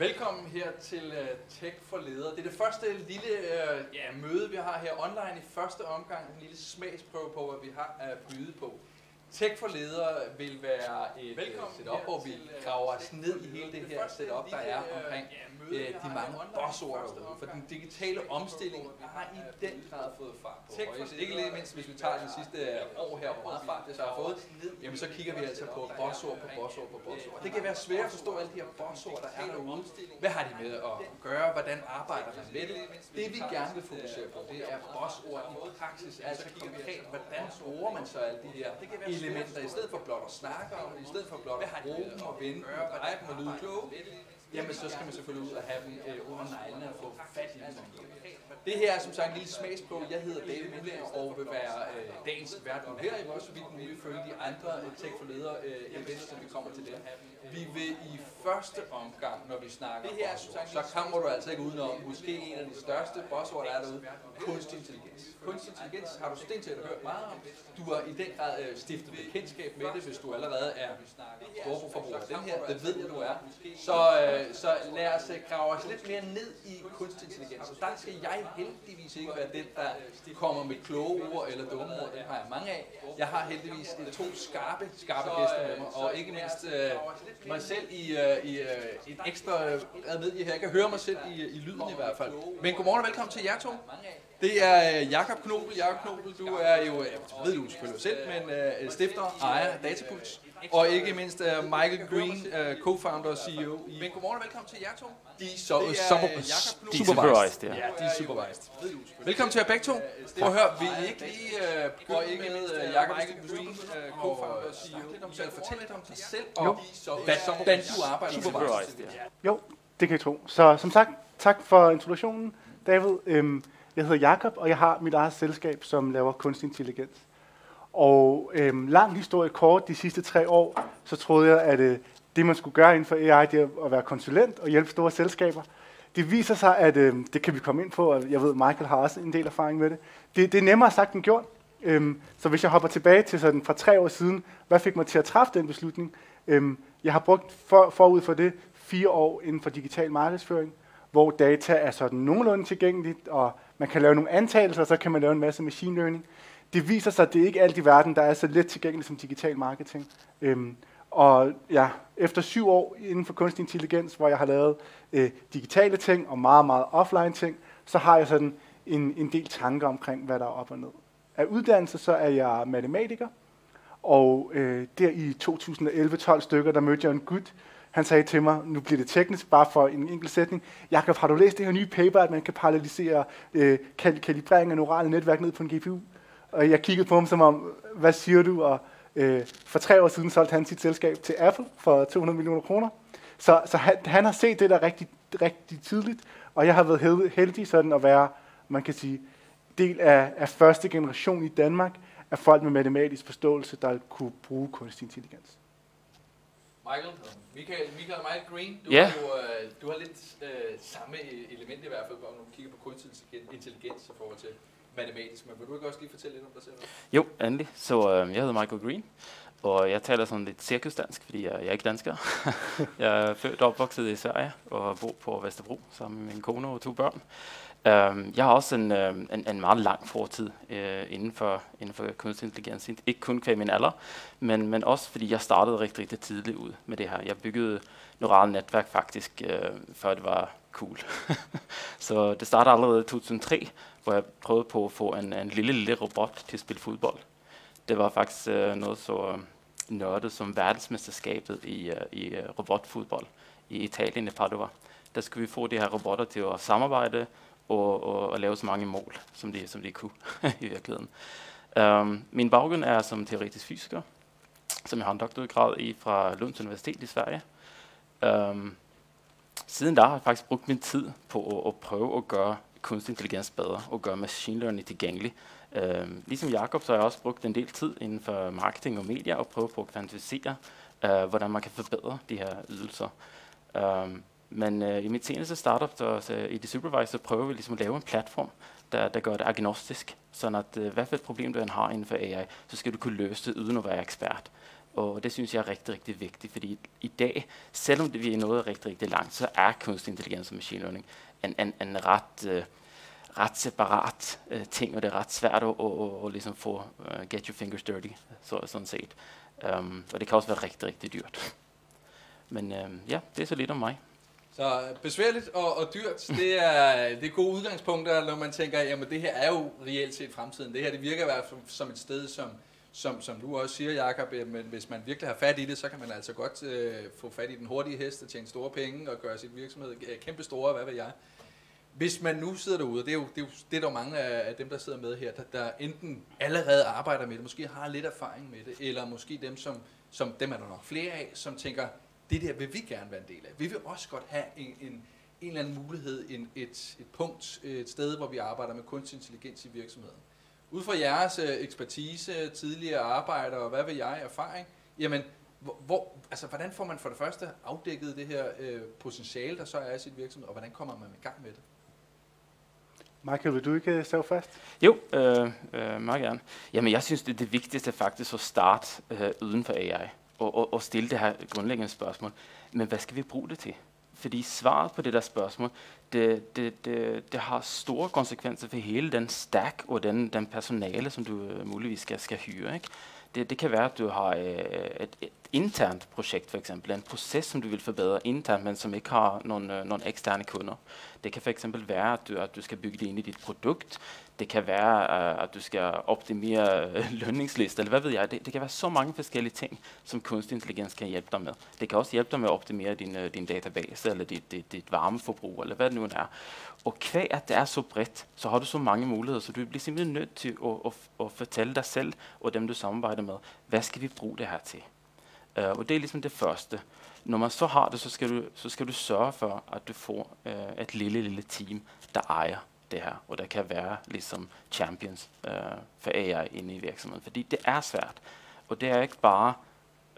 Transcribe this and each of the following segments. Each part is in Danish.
Velkommen her til uh, Tech for Ledere. Det er det første lille uh, ja, møde, vi har her online i første omgang. En lille smagsprøve på, hvad vi har at byde på. Tech for ledere vil være et Velkommen setup, hvor vi graver os ned i hele det her setup, der er omkring øh, de mange buzzord derude. For den digitale omstilling har i den grad fået fart på. Og ikke lige mindst, hvis vi tager de sidste år her, hvor meget fart det så har fået, jamen så kigger vi altså på buzzord på buzzord på buzzord. Det kan være svært at forstå alle de her buzzord, der er derude. Hvad har de med at gøre? Hvordan arbejder man med det? Det vi gerne vil fokusere på, det er buzzord i praksis. Altså konkret, hvordan bruger man så alle de her elementer, i stedet for blot at snakke om det, i stedet for blot at bruge dem og vende dem og dreje dem og lyde kloge, jamen så skal man selvfølgelig ud og have dem øh, under neglene og få fat i dem. Det her er som sagt en lille smagsprøve. Jeg hedder David Minde og vil være øh, dagens vært her i vores så vidt muligt følge de andre øh, Tech for Ledere øh, events, som vi kommer til det. Vi vil i første omgang, når vi snakker det her, så, så kommer du altså ikke udenom måske en af de største buzzord, der er derude, kunstig intelligens. Kunstig intelligens har du sten til at hørt meget om. Du har i den grad øh, stiftet bekendtskab med det, hvis du allerede er storforbruger. Den her, det ved jeg, du er. Så, øh, så lad os øh, grave os lidt mere ned i kunstig intelligens. Der skal jeg heldigvis ikke være den, der kommer med kloge ord eller dumme ord. Det har jeg mange af. Jeg har heldigvis øh, to skarpe, skarpe gæster med mig, og ikke mindst øh, mig selv i, øh, i øh, et ekstra øh, her. Jeg kan høre mig selv i, i lyden i hvert fald. Men godmorgen og velkommen til jer to. Det er øh, Jakob Knobel. Jakob Knobel, du er jo, jeg ved du selvfølgelig selv, men øh, stifter ejer af Datapuls. Og ikke mindst uh, Michael Green, uh, co-founder og CEO. I, men godmorgen og velkommen til jer to. De er så, Det er, super, øh, Jakob Knobel. supervised. supervised, ja. ja. de er supervised. Velkommen til jer begge to. Prøv at høre, vil I ikke lige uh, begynde ikke med uh, Jakob Green, uh, co-founder og CEO. Så fortæl lidt om dig selv og hvad, hvordan du arbejder Supervised, ja. Jo, det kan I tro. Så som sagt, tak for introduktionen, David. Øhm, jeg hedder Jakob og jeg har mit eget selskab, som laver kunstig intelligens. Og øhm, lang historie kort, de sidste tre år, så troede jeg, at øh, det man skulle gøre inden for AI, det er at være konsulent og hjælpe store selskaber. Det viser sig, at øh, det kan vi komme ind på, og jeg ved, Michael har også en del erfaring med det. Det, det er nemmere sagt end gjort. Øhm, så hvis jeg hopper tilbage til sådan fra tre år siden, hvad fik mig til at træffe den beslutning? Øhm, jeg har brugt for, forud for det fire år inden for digital markedsføring, hvor data er sådan nogenlunde tilgængeligt, og man kan lave nogle antagelser, og så kan man lave en masse machine learning. Det viser sig, at det ikke er alt i verden, der er så let tilgængeligt som digital marketing. Øhm, og ja, efter syv år inden for kunstig intelligens, hvor jeg har lavet øh, digitale ting og meget, meget offline ting, så har jeg sådan en, en del tanker omkring, hvad der er op og ned. Af uddannelse så er jeg matematiker, og øh, der i 2011-12 stykker, der mødte jeg en gut. Han sagde til mig, nu bliver det teknisk, bare for en enkelt sætning. Jakob, har du læst det her nye paper, at man kan parallelisere øh, kal- kalibrering af neurale netværk ned på en GPU? Og jeg kiggede på ham som om, hvad siger du? Og øh, for tre år siden solgte han sit selskab til Apple for 200 millioner kroner. Så, så han, han har set det der rigtig, rigtig tidligt, og jeg har været heldig sådan at være, man kan sige, del af, af første generation i Danmark af folk med matematisk forståelse, der kunne bruge kunstig intelligens. Michael, Michael, Michael og Michael Green, du, Ja. har, jo, øh, du har lidt øh, samme element i hvert fald, når du kigger på kunstig intelligens i forhold til matematisk, men vil du ikke også lige fortælle lidt om dig selv? Jo, endelig. Så øh, jeg hedder Michael Green, og jeg taler sådan lidt cirkusdansk, fordi jeg, jeg er ikke dansker. jeg er født og opvokset i Sverige og bor på Vesterbro sammen med min kone og to børn. Um, jeg har også en, øh, en, en meget lang fortid uh, inden, for, inden for kunstig intelligens. Ikke kun kvæg min alder, men, men også fordi jeg startede rigtig, rigtig tidligt ud med det her. Jeg byggede neurale netværk faktisk, uh, før det var cool. så det startede allerede i 2003, hvor jeg prøvede på at få en, en lille, lille robot til at spille fodbold. Det var faktisk uh, noget så nørdet som verdensmesterskabet i, uh, i øh, robotfodbold i Italien i Padova. Der skulle vi få de her robotter til at samarbejde og, og, og lave så mange mål, som de, som de kunne i virkeligheden. Um, min baggrund er som teoretisk fysiker, som jeg har en doktorgrad i fra Lunds Universitet i Sverige. Um, siden da har jeg faktisk brugt min tid på at, at prøve at gøre kunstig intelligens bedre og gøre machine learning tilgængelig. Um, ligesom Jakob, så har jeg også brugt en del tid inden for marketing og media og prøve på at kvantificere, uh, øh, hvordan man kan forbedre de her ydelser. Um, men øh, i mit seneste startup, der, så øh, i The Supervisor, prøver vi ligesom at lave en platform, der, der gør det agnostisk, sådan at øh, hvad for et problem du end har inden for AI, så skal du kunne løse det uden at være ekspert. Og det synes jeg er rigtig, rigtig vigtigt, fordi i dag, selvom det vi er nået rigtig, rigtig langt, så er kunstig intelligens og machine learning en, en, en ret, øh, ret separat øh, ting, og det er ret svært at, at, at, at ligesom få uh, get your fingers dirty, så, sådan set. Um, og det kan også være rigtig, rigtig dyrt. Men øh, ja, det er så lidt om mig. Så besværligt og, og dyrt, det er, det er gode udgangspunkter, når man tænker, jamen det her er jo reelt set fremtiden. Det her det virker i hvert fald som et sted, som, som, som du også siger, Jacob, øh, men hvis man virkelig har fat i det, så kan man altså godt øh, få fat i den hurtige hest og tjene store penge og gøre sit virksomhed øh, kæmpe store, hvad ved jeg. Hvis man nu sidder derude, det er jo, det er jo det er der mange af dem, der sidder med her, der, der enten allerede arbejder med det, måske har lidt erfaring med det, eller måske dem, som, som dem er der nok flere af, som tænker, det der vil vi gerne være en del af. Vi vil også godt have en, en, en eller anden mulighed, en, et, et punkt, et sted, hvor vi arbejder med kunstig intelligens i virksomheden. Ud fra jeres øh, ekspertise, tidligere arbejde og hvad vil jeg, erfaring, jamen, hvor, altså, hvordan får man for det første afdækket det her øh, potentiale, der så er i sit virksomhed, og hvordan kommer man i gang med det? Michael, vil du ikke stå fast? Jo, øh, øh, meget gerne. Jamen, jeg synes, det er det vigtigste faktisk at starte øh, uden for AI og, og, og stille det her grundlæggende spørgsmål. Men hvad skal vi bruge det til? Fordi svaret på det der spørgsmål, det, det, det, det har store konsekvenser for hele den stack og den, den personale, som du øh, muligvis skal, skal hyre. Ikke? Det, det kan være, at du har øh, et, et internt projekt, for eksempel, en proces, som du vil forbedre internt, men som ikke har nogen, øh, nogen eksterne kunder. Det kan for eksempel være, at du, at du skal bygge det ind i dit produkt. Det kan være, øh, at du skal optimere øh, lønningslister, eller hvad ved jeg. Det, det kan være så mange forskellige ting, som kunstig intelligens kan hjælpe dig med. Det kan også hjælpe dig med at optimere din, øh, din database, eller dit, dit, dit varmeforbrug, eller hvad det nu er. Og kvæg at det er så bredt, så har du så mange muligheder, så du bliver simpelthen nødt til at, at, at fortælle dig selv og dem, du samarbejder med, hvad skal vi bruge det her til? Uh, og det er ligesom det første. Når man så har det, så skal du, så skal du sørge for, at du får uh, et lille, lille team, der ejer det her, og der kan være ligesom champions uh, for AI inde i virksomheden, fordi det er svært. Og det er ikke bare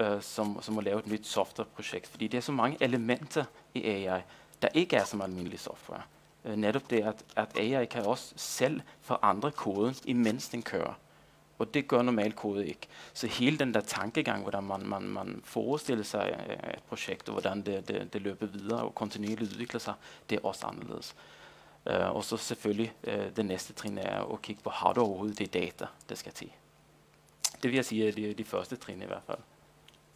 uh, som, som at lave et nyt softwareprojekt, fordi det er så mange elementer i AI, der ikke er som almindelig software øh, netop det, at, at AI kan også selv forandre koden, imens den kører. Og det gør normal kode ikke. Så hele den der tankegang, hvordan man, man, man forestiller sig øh, et projekt, og hvordan det, det, det løber videre og kontinuerligt udvikler sig, det er også anderledes. Uh, og så selvfølgelig uh, det næste trin er at kigge på, har du overhovedet det data, der skal til. Det vil jeg sige er de, de første trin i hvert fald.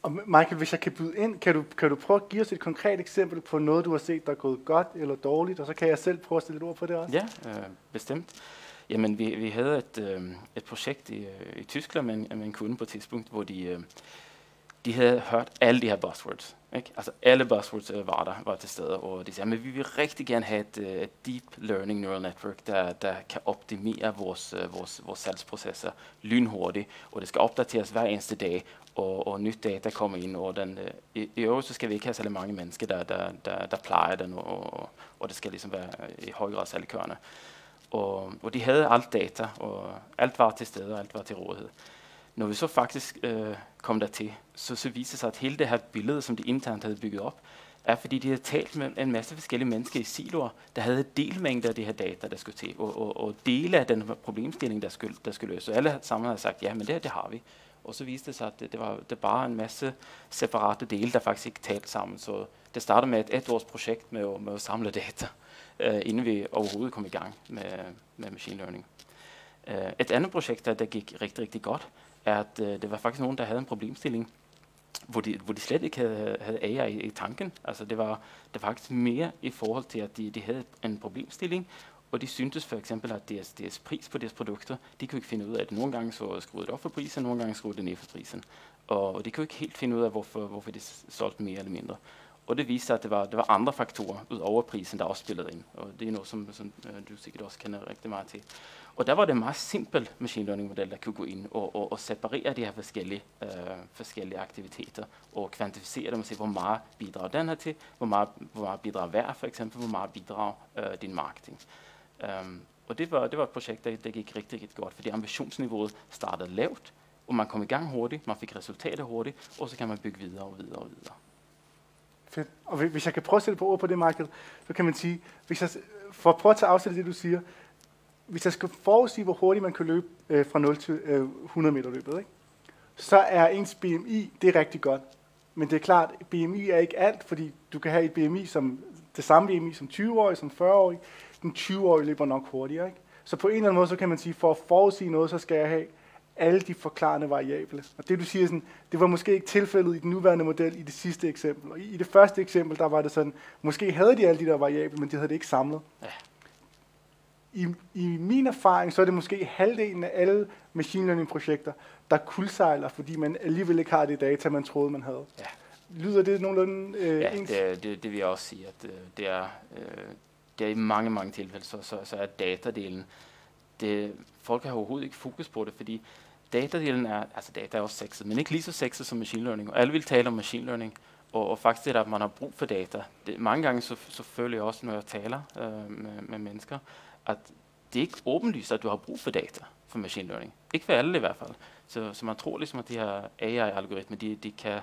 Og Michael, hvis jeg kan byde ind, kan du, kan du prøve at give os et konkret eksempel på noget, du har set, der er gået godt eller dårligt, og så kan jeg selv prøve at stille et ord på det også? Ja, øh, bestemt. Jamen, vi, vi havde et, øh, et projekt i, øh, i Tyskland med en, med en kunde på et tidspunkt, hvor de, øh, de havde hørt alle de her buzzwords. Ikke? Altså alle buzzwords øh, var der var til stede, og de sagde, at vi vil rigtig gerne have et, øh, et deep learning neural network, der, der kan optimere vores, øh, vores, vores salgsprocesser lynhurtigt, og det skal opdateres hver eneste dag, og, og nyt data kommer ind, og den, øh, i, i øvrigt så skal vi ikke have særlig mange mennesker, der, der, der, der plejer den, og, og det skal ligesom være øh, i høj grad salgkørende. Og, og de havde alt data, og alt var til stede, og alt var til rådighed. Når vi så faktisk øh, kom der til, så, så viste det sig, at hele det her billede, som de internt havde bygget op, er fordi de havde talt med en masse forskellige mennesker i siloer, der havde delmængder af de her data, der skulle til, og, og, og dele af den problemstilling, der skulle, der skulle løses. alle sammen havde sagt, ja, men det, det har vi. Og så viste det sig, at det, det var det bare en masse separate dele, der faktisk ikke talte sammen. Så det startede med et etårsprojekt med at, med at samle data øh, inden vi overhovedet kom i gang med, med machine learning. Øh, et andet projekt, der, der gik rigtig, rigtig godt, er, at øh, det var faktisk nogen, der havde en problemstilling, hvor de, hvor de slet ikke havde, havde AI i, i tanken. Altså det var, det var faktisk mere i forhold til, at de, de havde en problemstilling, og de syntes for eksempel, at deres, deres pris på deres produkter, de kunne ikke finde ud af at Nogle gange så skruede det op for prisen, nogle gange skruede det ned for prisen. Og, og de kunne ikke helt finde ud af, hvorfor, hvorfor de solgte mere eller mindre. Og det viste sig, at det var, det var andre faktorer ud over prisen, der også spillede ind. Og det er noget, som, som øh, du sikkert også kender rigtig meget til. Og der var det en meget simpel machine learning model, der kunne gå ind og, og, og separere de her forskellige, øh, forskellige aktiviteter og kvantificere dem og se, hvor meget bidrager den her til, hvor meget, hvor meget bidrager hver for eksempel, hvor meget bidrager øh, din marketing. Um, og det var, det var et projekt, der, der gik rigtig, rigtig godt, fordi ambitionsniveauet startede lavt, og man kom i gang hurtigt, man fik resultater hurtigt, og så kan man bygge videre og videre og videre. Fedt. Og hvis jeg kan prøve at sætte på ord på det, Michael, så kan man sige, hvis jeg, for at prøve at tage afsæt det, du siger, hvis jeg skal forudsige, hvor hurtigt man kan løbe øh, fra 0 til øh, 100 meter løbet, ikke? så er ens BMI, det er rigtig godt. Men det er klart, BMI er ikke alt, fordi du kan have et BMI som det samme BMI som 20-årig, som 40-årig. Den 20-årige løber nok hurtigere. Ikke? Så på en eller anden måde, så kan man sige, for at forudsige noget, så skal jeg have alle de forklarende variable. Og det du siger, sådan, det var måske ikke tilfældet i den nuværende model i det sidste eksempel. Og i det første eksempel, der var det sådan, måske havde de alle de der variable, men de havde det ikke samlet. Ja. I, I min erfaring, så er det måske halvdelen af alle machine learning projekter, der kuldsejler, fordi man alligevel ikke har det data, man troede, man havde. Ja. Lyder det nogenlunde øh, ja, ens? det, det, det vil jeg også sige, at øh, det, er, øh, det er i mange, mange tilfælde, så, så, så er datadelen, det, folk har overhovedet ikke fokus på det, fordi datadelen er, altså data er også sexet, men ikke lige så sexet som machine learning. Og alle vil tale om machine learning, og, og faktisk det er, at man har brug for data. Det, mange gange så, så føler jeg også, når jeg taler øh, med, med mennesker, at det er ikke åbenlyst, at du har brug for data for machine learning. Ikke for alle i hvert fald. Så, så man tror ligesom, at de her AI-algoritmer, de, de, kan,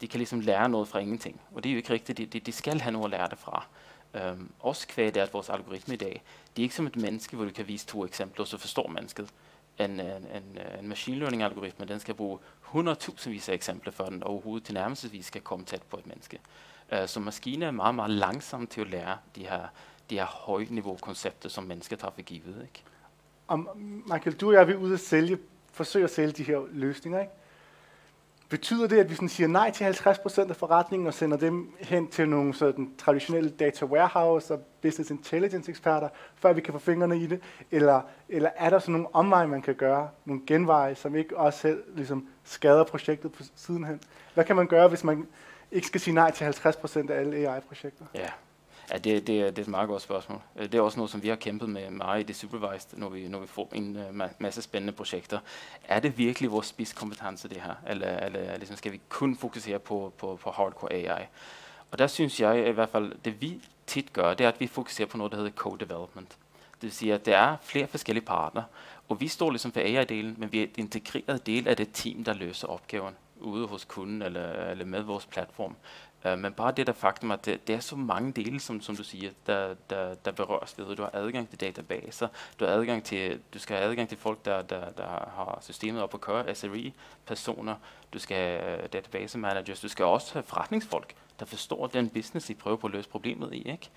de kan ligesom lære noget fra ingenting. Og det er jo ikke rigtigt. De, de, de skal have noget at lære det fra. Um, også kvæg det, at vores algoritme i dag, det er ikke som et menneske, hvor du kan vise to eksempler, så forstår mennesket. En, en, en, en machine learning algoritme, den skal bruge 100.000 vis af eksempler, før den overhovedet til nærmest skal komme tæt på et menneske. Uh, så maskiner er meget, meget langsomme til at lære de her, de her højniveau koncepter, som mennesker tager for givet. Ikke? Om, Michael, du og jeg vil ud og sælge, forsøge at sælge de her løsninger, ikke? Betyder det, at vi sådan siger nej til 50% af forretningen og sender dem hen til nogle sådan traditionelle data warehouse og business intelligence eksperter, før vi kan få fingrene i det? Eller, eller er der sådan nogle omveje, man kan gøre, nogle genveje, som ikke også selv ligesom, skader projektet på sidenhen? Hvad kan man gøre, hvis man ikke skal sige nej til 50% af alle AI-projekter? Ja, Ja, det, det, det er et meget godt spørgsmål. Øh, det er også noget, som vi har kæmpet med meget i det supervised, når vi, når vi får en uh, masse spændende projekter. Er det virkelig vores spidskompetence, det her? Eller, eller ligesom skal vi kun fokusere på, på, på hardcore AI? Og der synes jeg i hvert fald, det vi tit gør, det er, at vi fokuserer på noget, der hedder co-development. Det vil sige, at der er flere forskellige partner, og vi står ligesom for AI-delen, men vi er et integreret del af det team, der løser opgaven ude hos kunden eller, eller med vores platform. Uh, men bare det der faktum, at det, det er så mange dele, som, som du siger, der, der, der berøres ved. Du har adgang til databaser, du har adgang til, du skal have adgang til folk, der, der, der har systemet op at køre, SRE-personer, du skal have øh, uh, database managers, du skal også have forretningsfolk, der forstår den business, I prøver på at løse problemet i. Ikke?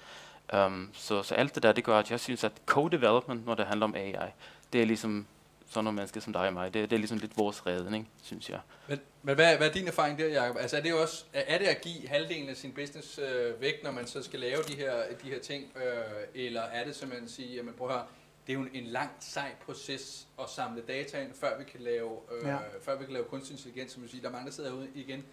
Um, så, så alt det der, det gør, at jeg synes, at co-development, når det handler om AI, det er ligesom sådan nogle mennesker som dig og mig. Det, det er ligesom lidt vores redning, synes jeg. Men, men hvad, hvad er din erfaring der, Jacob? Altså er det også, er det at give halvdelen af sin business øh, væk, når man så skal lave de her, de her ting? Øh, eller er det simpelthen at sige, jamen prøv at høre, det er jo en, en lang, sej proces at samle data ind, før vi kan lave, øh, ja. før vi kan lave kunstig intelligens, som du siger. Der er mange, der sidder herude igen.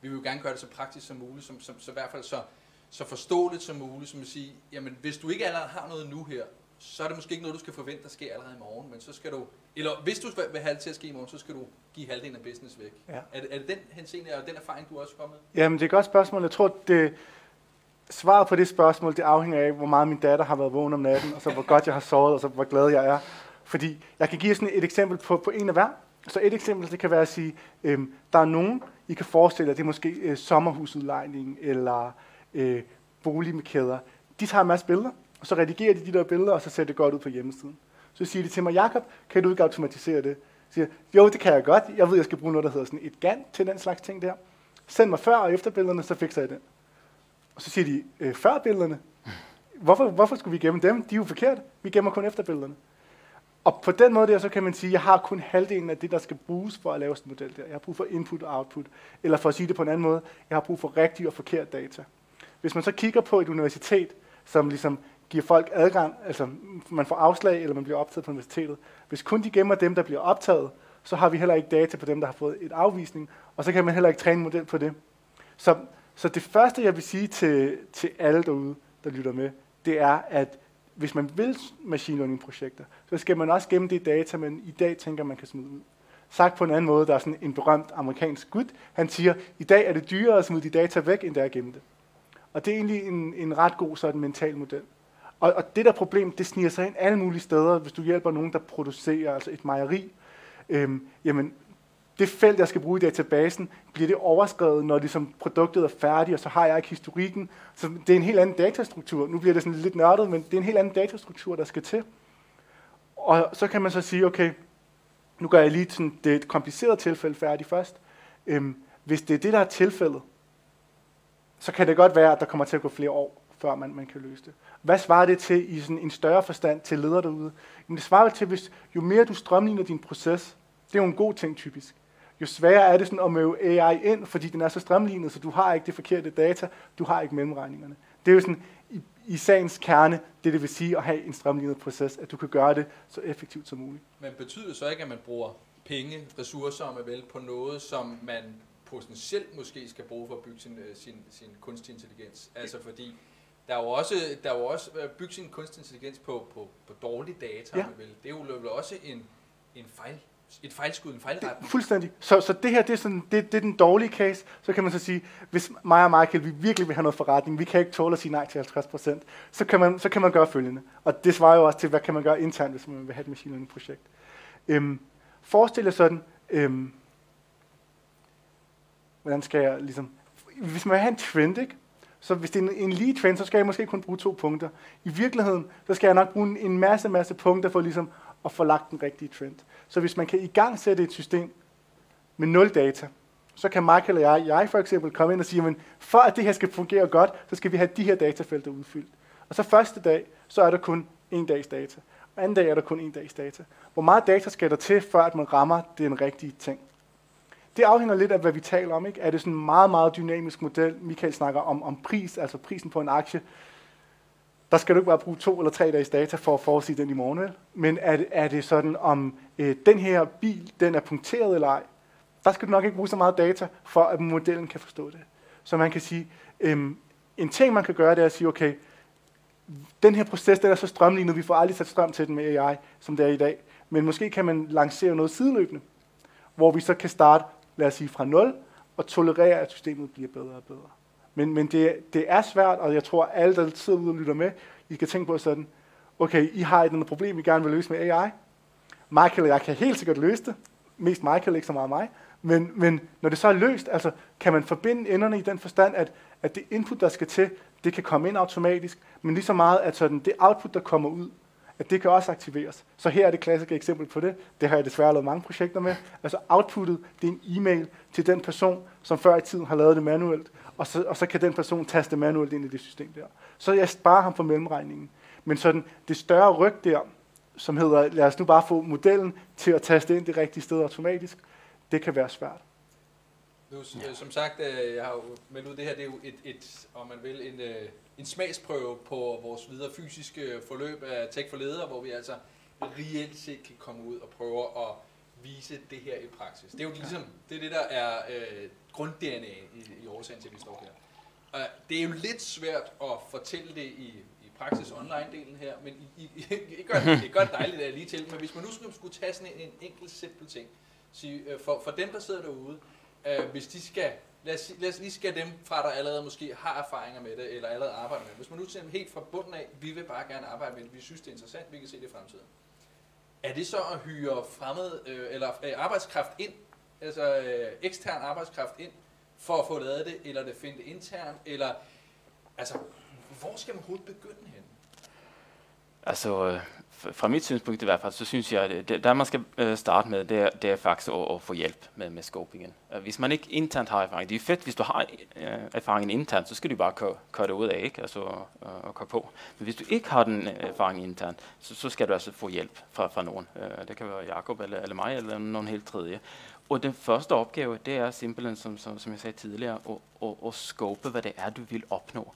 Vi vil jo gerne gøre det så praktisk som muligt, som, som, så i hvert fald så, så forståeligt som muligt, som at sige, jamen hvis du ikke allerede har noget nu her, så er det måske ikke noget, du skal forvente, der sker allerede i morgen, men så skal du, eller hvis du vil have det til at ske i morgen, så skal du give halvdelen af business væk. Ja. Er, det, er det den henseende, og den erfaring, du også har kommet? Jamen, det er et godt spørgsmål. Jeg tror, det, svaret på det spørgsmål, det afhænger af, hvor meget min datter har været vågen om natten, og så hvor godt jeg har sovet, og så hvor glad jeg er. Fordi jeg kan give sådan et eksempel på, på en af hver. Så et eksempel, det kan være at sige, øhm, der er nogen, I kan forestille jer, det er måske øh, sommerhusudlejning, eller øh, bolig med kæder. De tager en masse billeder, og så redigerer de de der billeder, og så ser det godt ud på hjemmesiden. Så siger de til mig, Jakob, kan du ikke automatisere det? Så siger jo, det kan jeg godt. Jeg ved, jeg skal bruge noget, der hedder sådan et GAN til den slags ting der. Send mig før og efter billederne, så fikser jeg det. Og så siger de, øh, før billederne? Hvorfor, hvorfor skulle vi gemme dem? De er jo forkerte. Vi gemmer kun efter billederne. Og på den måde der, så kan man sige, at jeg har kun halvdelen af det, der skal bruges for at lave sådan en model der. Jeg har brug for input og output. Eller for at sige det på en anden måde, jeg har brug for rigtig og forkert data. Hvis man så kigger på et universitet, som ligesom giver folk adgang, altså man får afslag, eller man bliver optaget på universitetet. Hvis kun de gemmer dem, der bliver optaget, så har vi heller ikke data på dem, der har fået et afvisning, og så kan man heller ikke træne en model på det. Så, så det første, jeg vil sige til, til alle derude, der lytter med, det er, at hvis man vil machine learning projekter, så skal man også gemme det data, man i dag tænker, man kan smide ud. Sagt på en anden måde, der er sådan en berømt amerikansk gut, han siger, i dag er det dyrere at smide de data væk, end det er at gemme det. Og det er egentlig en, en ret god sådan mental model. Og, og det der problem, det sniger sig ind alle mulige steder, hvis du hjælper nogen, der producerer altså et mejeri. Øhm, jamen, det felt, jeg skal bruge i databasen, bliver det overskrevet, når ligesom produktet er færdigt, og så har jeg ikke historikken. Så det er en helt anden datastruktur. Nu bliver det sådan lidt nørdet, men det er en helt anden datastruktur, der skal til. Og så kan man så sige, okay, nu gør jeg lige sådan det komplicerede tilfælde færdigt først. Øhm, hvis det er det, der er tilfældet, så kan det godt være, at der kommer til at gå flere år, før man, man kan løse det. Hvad svarer det til i sådan en større forstand til ledere derude? Jamen det svarer til, hvis jo mere du strømligner din proces, det er jo en god ting typisk, jo sværere er det sådan at møde AI ind, fordi den er så strømlignet, så du har ikke det forkerte data, du har ikke mellemregningerne. Det er jo sådan i, i sagens kerne, det det vil sige at have en strømlignet proces, at du kan gøre det så effektivt som muligt. Men betyder det så ikke, at man bruger penge, ressourcer, om vel på noget, som man potentielt måske skal bruge for at bygge sin, øh, sin, sin kunstig intelligens? Altså fordi, der er jo også, der er jo også at bygge sin kunstig intelligens på, på, på dårlige data, ja. vil. Det er jo vel også en, en fejl et fejlskud, en fejlretning. Fuldstændig. Så, så det her, det er, sådan, det, det er den dårlige case. Så kan man så sige, hvis mig og Michael, vi virkelig vil have noget forretning, vi kan ikke tåle at sige nej til 50%, så kan man, så kan man gøre følgende. Og det svarer jo også til, hvad kan man gøre internt, hvis man vil have et machine learning projekt. Øhm, forestil jer sådan, øhm, hvordan skal jeg ligesom, hvis man vil have en trend, ikke? Så hvis det er en, en lige trend, så skal jeg måske kun bruge to punkter. I virkeligheden, så skal jeg nok bruge en, en masse, masse punkter for ligesom at få lagt den rigtige trend. Så hvis man kan i gang sætte et system med nul data, så kan Michael og jeg, jeg for eksempel, komme ind og sige, at for at det her skal fungere godt, så skal vi have de her datafelter udfyldt. Og så første dag, så er der kun en dags data. Og anden dag er der kun en dags data. Hvor meget data skal der til, før at man rammer den rigtige ting? Det afhænger lidt af, hvad vi taler om. Ikke? Er det sådan en meget, meget dynamisk model? Michael snakker om, om pris, altså prisen på en aktie der skal du ikke bare bruge to eller tre dages data for at forudsige den i morgen, vel? Men er det, er det sådan, om øh, den her bil, den er punkteret eller ej, der skal du nok ikke bruge så meget data, for at modellen kan forstå det. Så man kan sige, øh, en ting man kan gøre, det er at sige, okay, den her proces, den er så strømlignet, vi får aldrig sat strøm til den med AI, som det er i dag. Men måske kan man lancere noget sideløbende, hvor vi så kan starte, lad os sige, fra 0, og tolerere, at systemet bliver bedre og bedre. Men, men det, det er svært, og jeg tror, at alle, der sidder ude og lytter med, I skal tænke på sådan, okay, I har et eller problem, I gerne vil løse med AI. Michael og jeg kan helt sikkert løse det. Mest Michael, ikke så meget mig. Men, men når det så er løst, altså, kan man forbinde enderne i den forstand, at, at det input, der skal til, det kan komme ind automatisk, men lige så meget, at sådan, det output, der kommer ud, at det kan også aktiveres. Så her er det klassiske eksempel på det. Det har jeg desværre lavet mange projekter med. Altså outputtet, det er en e-mail til den person, som før i tiden har lavet det manuelt, og så, og så kan den person taste manuelt ind i det system der. Så jeg sparer ham for mellemregningen. Men sådan det større ryg der, som hedder, lad os nu bare få modellen til at taste ind det rigtige sted automatisk, det kan være svært. Nu, ja. som sagt, øh, jeg har jo meldt ud, det her det er jo et, et om man vil, en, øh, en smagsprøve på vores videre fysiske forløb af Tech for Ledere, hvor vi altså reelt set kan komme ud og prøve at vise det her i praksis. Det er jo ligesom, det er det, der er øh, grund-DNA i, i årsagen til, at vi står her. Og det er jo lidt svært at fortælle det i, i praksis online-delen her, men I, I, I, gør, det, gør det dejligt at lige til. Men hvis man nu skulle tage sådan en, en enkelt simpel ting, sige, øh, for, for dem, der sidder derude, øh, hvis de skal, lad os, lad os lige skal dem fra, der allerede måske har erfaringer med det, eller allerede arbejder med det. Hvis man nu siger helt fra bunden af, vi vil bare gerne arbejde med det, vi synes det er interessant, vi kan se det i fremtiden. Er det så at hyre fremmed, øh, eller øh, arbejdskraft ind, altså øh, ekstern arbejdskraft ind, for at få lavet det, eller det finde det internt, eller altså, hvor skal man overhovedet begynde hen? Altså, øh, fra mit synspunkt i hvert fald, så synes jeg, at det, der man skal øh, starte med, det er, det er faktisk at, at få hjælp med, med scopingen. Øh, hvis man ikke internt har erfaring, det er fedt, hvis du har øh, erfaringen internt, så skal du bare køre, køre det ud af, ikke? Altså, øh, og køre på. Men hvis du ikke har den øh, erfaring internt, så, så skal du altså få hjælp fra, fra nogen. Øh, det kan være Jakob eller, eller mig, eller nogen helt tredje. Og den første opgave, det er simpelthen, som, som, som jeg sagde tidligere, at, at, at scope, hvad det er, du vil opnå.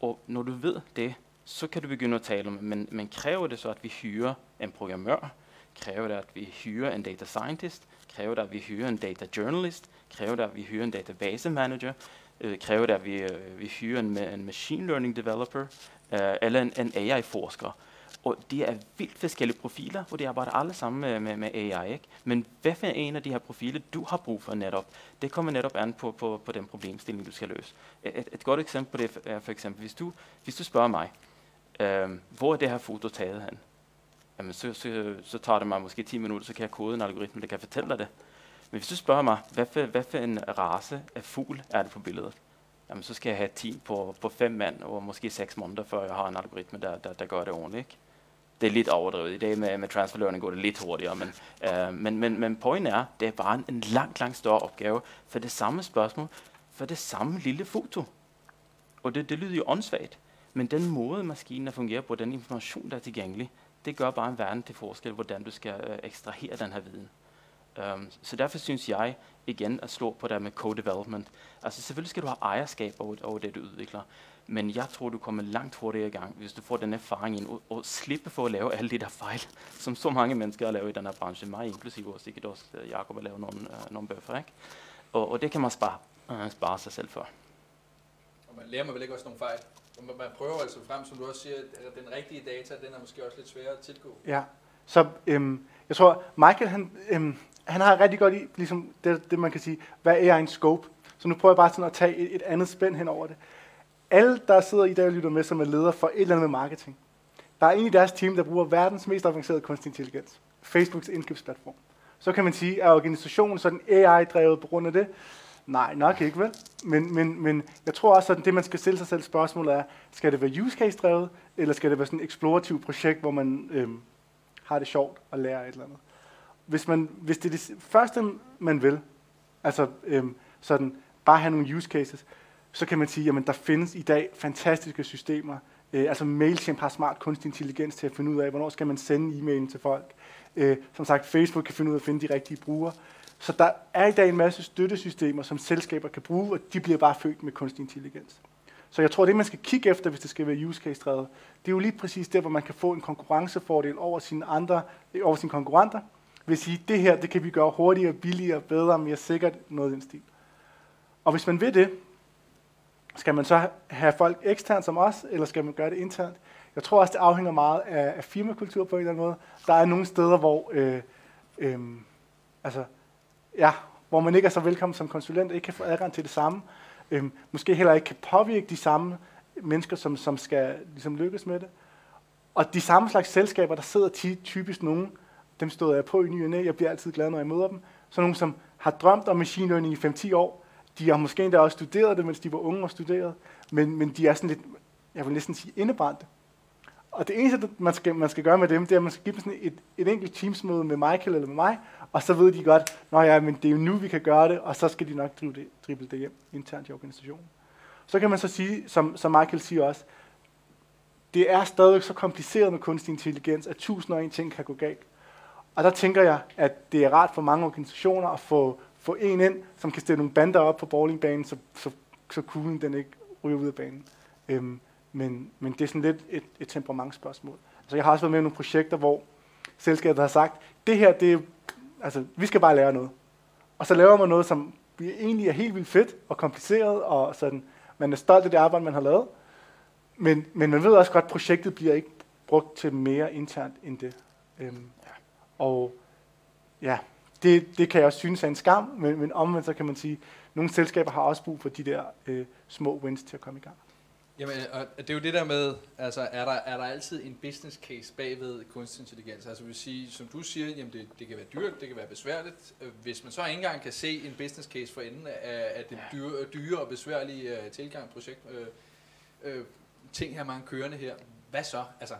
Og når du ved det, så kan du begynde at tale om, men, men kræver det så, at vi hyrer en programmør? Kræver det, at vi hyrer en data scientist? Kræver det, at vi hyrer en data journalist? Kræver det, at vi hyrer en database manager? Øh, kræver det, at vi, øh, vi hyrer en, en machine learning developer? Øh, eller en, en AI-forsker? Og det er vildt forskellige profiler, og de arbejder alle sammen med, med, med AI. Ikke? Men hvad for en af de her profiler, du har brug for netop, det kommer netop an på, på, på den problemstilling, du skal løse. Et, et godt eksempel på det er for eksempel, hvis du, hvis du spørger mig, øh, hvor er det her foto taget hen? Jamen, så, så, så tager det mig måske 10 minutter, så kan jeg kode en algoritme, der kan fortælle dig det. Men hvis du spørger mig, hvad for, hvad for en race af fugl er det på billedet? Jamen, så skal jeg have et team på, på fem mand og måske 6 måneder, før jeg har en algoritme, der, der, der gør det ordentligt. Ikke? det er lidt overdrevet. I dag med, med transfer learning går det lidt hurtigere, men, øh, men, men, men pointen er, det er bare en, en langt, langt større opgave for det samme spørgsmål, for det samme lille foto. Og det, det lyder jo åndssvagt, men den måde maskinen fungerer på, den information, der er tilgængelig, det gør bare en verden til forskel, hvordan du skal øh, ekstrahere den her viden. Um, så derfor synes jeg igen at slå på det med co-development. Altså selvfølgelig skal du have ejerskab over, over det, du udvikler, men jeg tror, du kommer langt hurtigere i gang, hvis du får den erfaring ind og, og slippe for at lave alle de der fejl, som så mange mennesker har lavet i den her branche, mig inklusive også, sikkert også øh, Jacob har lavet nogle, øh, nogle bøffer, ikke? Og, og det kan man spare, øh, spare sig selv for. Og man lærer man vel ikke også nogle fejl? Man, man prøver altså frem, som du også siger, at den rigtige data, den er måske også lidt sværere at tilgå. Ja, så øhm, jeg tror, Michael, han, øhm, han har rigtig godt i, ligesom det, det, man kan sige, hvad er en scope? Så nu prøver jeg bare sådan at tage et, et andet spænd hen over det. Alle, der sidder i dag og lytter med, som er leder for et eller andet med marketing, der er en i deres team, der bruger verdens mest avancerede kunstig intelligens. Facebooks indkøbsplatform. Så kan man sige, at organisationen sådan AI-drevet på grund af det? Nej, nok ikke vel. Men, men, men jeg tror også, at det, man skal stille sig selv spørgsmålet er, skal det være use case drevet, eller skal det være sådan et eksplorativt projekt, hvor man øhm, har det sjovt og lærer et eller andet? Hvis, man, hvis det er det første, man vil, altså øhm, sådan bare have nogle use cases, så kan man sige, at der findes i dag fantastiske systemer. Øh, altså MailChimp har smart kunstig intelligens til at finde ud af, hvornår skal man sende e-mailen til folk. Øh, som sagt, Facebook kan finde ud af at finde de rigtige brugere. Så der er i dag en masse støttesystemer, som selskaber kan bruge, og de bliver bare født med kunstig intelligens. Så jeg tror, det man skal kigge efter, hvis det skal være use case drevet, det er jo lige præcis der, hvor man kan få en konkurrencefordel over sine, andre, øh, over sine konkurrenter. Vil sige, det her, det kan vi gøre hurtigere, billigere, bedre, mere sikkert, noget i den stil. Og hvis man vil det, skal man så have folk eksternt som os, eller skal man gøre det internt? Jeg tror også, det afhænger meget af, af firmakultur på en eller anden måde. Der er nogle steder, hvor, øh, øh, altså, ja, hvor man ikke er så velkommen som konsulent, ikke kan få adgang til det samme. øhm, måske heller ikke kan påvirke de samme mennesker, som, som skal ligesom, lykkes med det. Og de samme slags selskaber, der sidder ty- typisk nogen, dem stod jeg på i ny og Jeg bliver altid glad, når jeg møder dem. Så nogen, som har drømt om machine learning i 5-10 år, de har måske endda også studeret det, mens de var unge og studeret, men, men de er sådan lidt, jeg vil næsten sige, indebrændte. Og det eneste, man skal, man skal gøre med dem, det er, at man skal give dem sådan et, et enkelt teamsmøde med Michael eller med mig, og så ved de godt, at ja, men det er jo nu, vi kan gøre det, og så skal de nok drive det, drible det hjem internt i organisationen. Så kan man så sige, som, som Michael siger også, det er stadig så kompliceret med kunstig intelligens, at tusind og en ting kan gå galt. Og der tænker jeg, at det er rart for mange organisationer at få få en ind, som kan stille nogle bander op på bowlingbanen, så, så, så kuglen den ikke ryger ud af banen. Øhm, men, men det er sådan lidt et, et temperamentsspørgsmål. Altså jeg har også været med i nogle projekter, hvor selskabet har sagt, det her, det er, altså, vi skal bare lære noget. Og så laver man noget, som egentlig er helt vildt fedt og kompliceret, og sådan, man er stolt af det arbejde, man har lavet. Men, men man ved også godt, at projektet bliver ikke brugt til mere internt end det. Øhm, ja. Og ja, det, det kan jeg også synes er en skam, men, men omvendt så kan man sige, at nogle selskaber har også brug for de der øh, små wins til at komme i gang. Jamen, og det er jo det der med, altså er der, er der altid en business case bagved kunstig intelligens? Altså vil sige, som du siger, jamen det, det kan være dyrt, det kan være besværligt. Hvis man så ikke engang kan se en business case for enden af, af det dyre, dyre og besværlige uh, tilgang projekt, uh, uh, ting her mange kørende her, hvad så? Altså,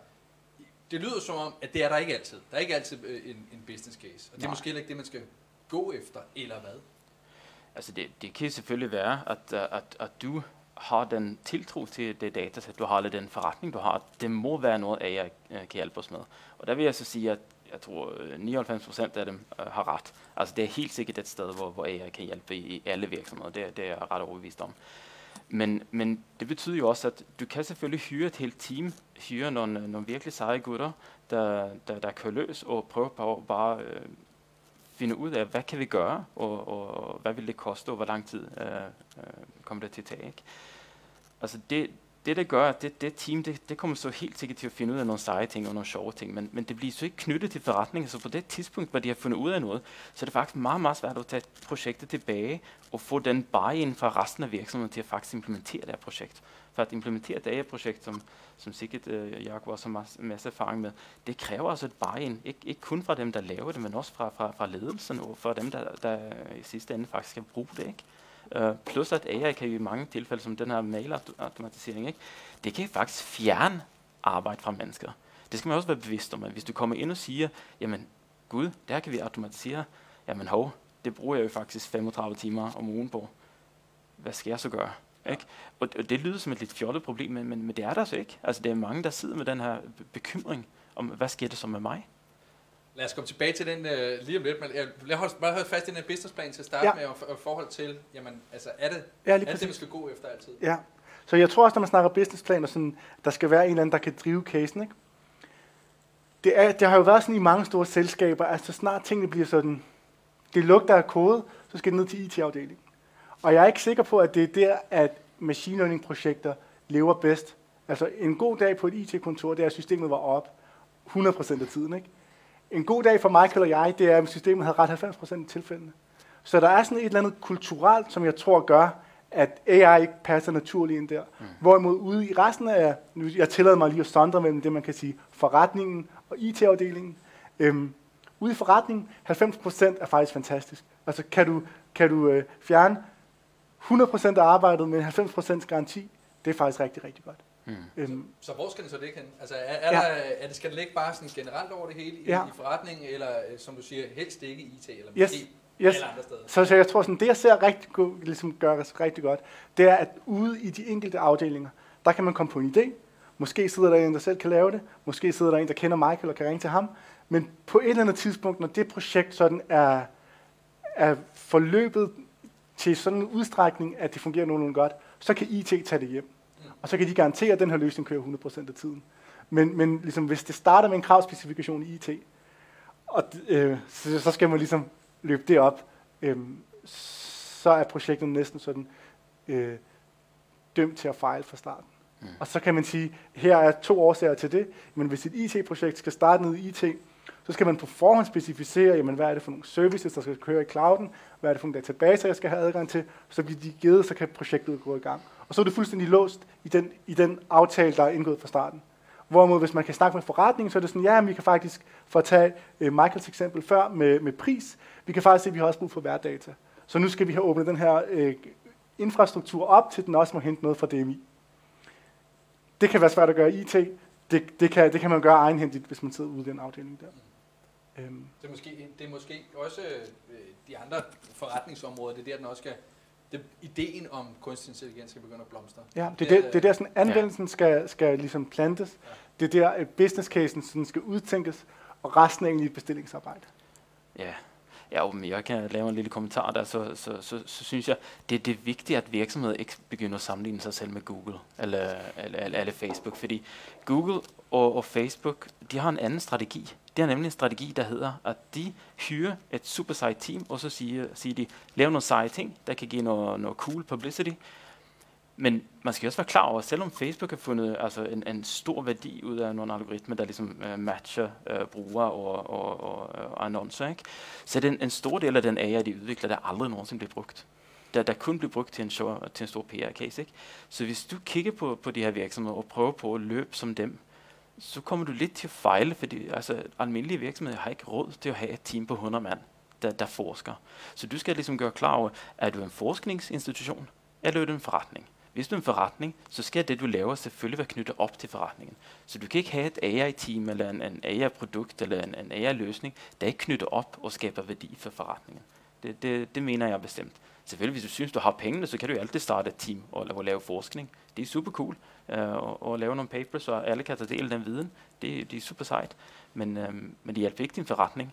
det lyder som om, at det er der ikke altid. Der er ikke altid øh, en, en business case. Og det er måske heller ikke det, man skal gå efter, eller hvad? Altså det, det kan selvfølgelig være, at, øh, at, at du har den tiltro til det datasæt, du har, eller den forretning, du har. Det må være noget, AI øh, kan hjælpe os med. Og der vil jeg så sige, at jeg tror øh, 99% af dem uh, har ret. Altså det er helt sikkert et sted, hvor, hvor AI kan hjælpe i, i alle virksomheder. Det, det er jeg ret overbevist om. Men, men det betyder jo også, at du kan selvfølgelig hyre et helt team, hyre nogle, nogle virkelig seje gutter, der, der, der kører løs og prøver på at bare øh, finde ud af, hvad kan vi gøre, og, og, og hvad vil det koste, og hvor lang tid øh, øh, kommer det til at tage. Ikke? Altså det, det, det gør, at det, det team, det, det kommer så helt sikkert til at finde ud af nogle seje ting og nogle sjove ting, men, men det bliver så ikke knyttet til forretningen, så på det tidspunkt, hvor de har fundet ud af noget, så er det faktisk meget, meget svært at tage projektet tilbage og få den bare ind fra resten af virksomheden til at faktisk implementere det her projekt. For at implementere det her projekt, som, som sikkert øh, Jakob også har en masse erfaring med, det kræver altså et buy-in, ikke, ikke kun fra dem, der laver det, men også fra, fra, fra ledelsen og fra dem, der, der i sidste ende faktisk skal bruge det. Ikke? Uh, plus at AI kan i mange tilfælde, som den her mail-automatisering, ikke? det kan faktisk fjerne arbejde fra mennesker. det skal man også være bevidst om, at hvis du kommer ind og siger, jamen gud, der kan vi automatisere, jamen hov, det bruger jeg jo faktisk 35 timer om ugen på. Hvad skal jeg så gøre? Ikke? Og det, det lyder som et lidt fjollet problem, men, men, men det er der så ikke. Altså, det er mange, der sidder med den her bekymring om, hvad sker det så med mig? Lad os komme tilbage til den uh, lige om lidt, men jeg holde, bare holde fast i den her businessplan til at starte ja. med, og, og forhold til, jamen, altså, er det, ja, er det det, vi skal gå efter altid? Ja, så jeg tror også, når man snakker businessplan, sådan, der skal være en eller anden, der kan drive casen, ikke? Det, er, det har jo været sådan i mange store selskaber, at så snart tingene bliver sådan, det lugter af kode, så skal det ned til IT-afdelingen. Og jeg er ikke sikker på, at det er der, at machine learning-projekter lever bedst. Altså en god dag på et IT-kontor, det er, at systemet var op 100% af tiden. Ikke? En god dag for Michael og jeg, det er, at systemet havde ret 90% af tilfældene. Så der er sådan et eller andet kulturelt, som jeg tror gør, at AI ikke passer naturligt ind der. Mm. Hvorimod ude i resten af, nu, jeg tillader mig lige at sondre mellem det, man kan sige, forretningen og IT-afdelingen. Øhm, ude i forretningen, 90% er faktisk fantastisk. Altså kan du, kan du øh, fjerne 100% af arbejdet med 90% garanti, det er faktisk rigtig, rigtig godt. Mm. Øhm, så, så hvor skal den så ligge hen? Altså er, er, ja. der, er det, skal det ligge bare sådan generelt over det hele i, ja. i forretningen, eller øh, som du siger, helst ikke i IT, eller yes. måske yes. alle andre steder? Så, så jeg tror, sådan, det jeg ser rigtig, ligesom gør rigtig godt, det er, at ude i de enkelte afdelinger, der kan man komme på en idé. Måske sidder der en, der selv kan lave det. Måske sidder der en, der kender Michael og kan ringe til ham. Men på et eller andet tidspunkt, når det projekt sådan er, er forløbet til sådan en udstrækning, at det fungerer nogenlunde godt, så kan IT tage det hjem. Og så kan de garantere, at den her løsning kører 100% af tiden. Men, men ligesom, hvis det starter med en kravspecifikation i IT, og, øh, så, så skal man ligesom løbe det op, øh, så er projektet næsten sådan øh, dømt til at fejle fra starten. Mm. Og så kan man sige, her er to årsager til det, men hvis et IT-projekt skal starte ned i IT, så skal man på forhånd specificere, jamen, hvad er det for nogle services, der skal køre i clouden, hvad er det for nogle databaser, jeg skal have adgang til, så bliver de givet, så kan projektet gå i gang. Og så er det fuldstændig låst i den, i den aftale, der er indgået fra starten. Hvorimod, hvis man kan snakke med forretningen, så er det sådan, ja, vi kan faktisk, for at tage øh, Michaels eksempel før med, med pris, vi kan faktisk se, at vi har også brug for værdata. Så nu skal vi have åbnet den her øh, infrastruktur op, til den også må hente noget fra DMI. Det kan være svært at gøre IT. Det, det, kan, det kan man gøre egenhændigt, hvis man sidder ude i den afdeling der. Øhm. Det, er måske, det er måske også øh, de andre forretningsområder, det er der, den også skal det, ideen om kunstig intelligens skal begynde at blomstre. Ja, det er, det, det er der, sådan anvendelsen ja. skal, skal ligesom plantes. Ja. Det er der, business casen sådan skal udtænkes, og resten er egentlig et bestillingsarbejde. Ja, Ja, men jeg kan lave en lille kommentar der, så, så, så, så synes jeg, det, det er vigtigt, at virksomheder ikke begynder at sammenligne sig selv med Google eller, eller, eller, eller Facebook, fordi Google og, og Facebook, de har en anden strategi. Det er nemlig en strategi, der hedder, at de hyrer et super sejt team, og så siger, siger de, lav nogle seje ting, der kan give noget, noget cool publicity, men man skal også være klar over, at selvom Facebook har fundet altså en, en stor værdi ud af nogle algoritmer, der ligesom uh, matcher uh, brugere og, og, og, og annoncer, ikke? så er det en, en stor del af den AI, de udvikler, der aldrig nogensinde bliver brugt. Der, der kun bliver brugt til en, show, til en stor PR-case. Ikke? Så hvis du kigger på, på de her virksomheder og prøver på at løbe som dem, så kommer du lidt til at fejle, fordi altså, almindelige virksomheder har ikke råd til at have et team på 100 mand, der, der forsker. Så du skal ligesom gøre klar over, er du en forskningsinstitution, eller er du en forretning? Hvis du er en forretning, så skal det, du laver, selvfølgelig være knyttet op til forretningen. Så du kan ikke have et AI-team eller en, en AI-produkt eller en, en AI-løsning, der ikke knytter op og skaber værdi for forretningen. Det, det, det mener jeg bestemt. Selvfølgelig, hvis du synes, du har pengene, så kan du jo altid starte et team og, og lave forskning. Det er super cool. Uh, og, og lave nogle papers, så alle kan tage del af den viden. Det, det er super sejt. Men, um, men det hjælper ikke din forretning.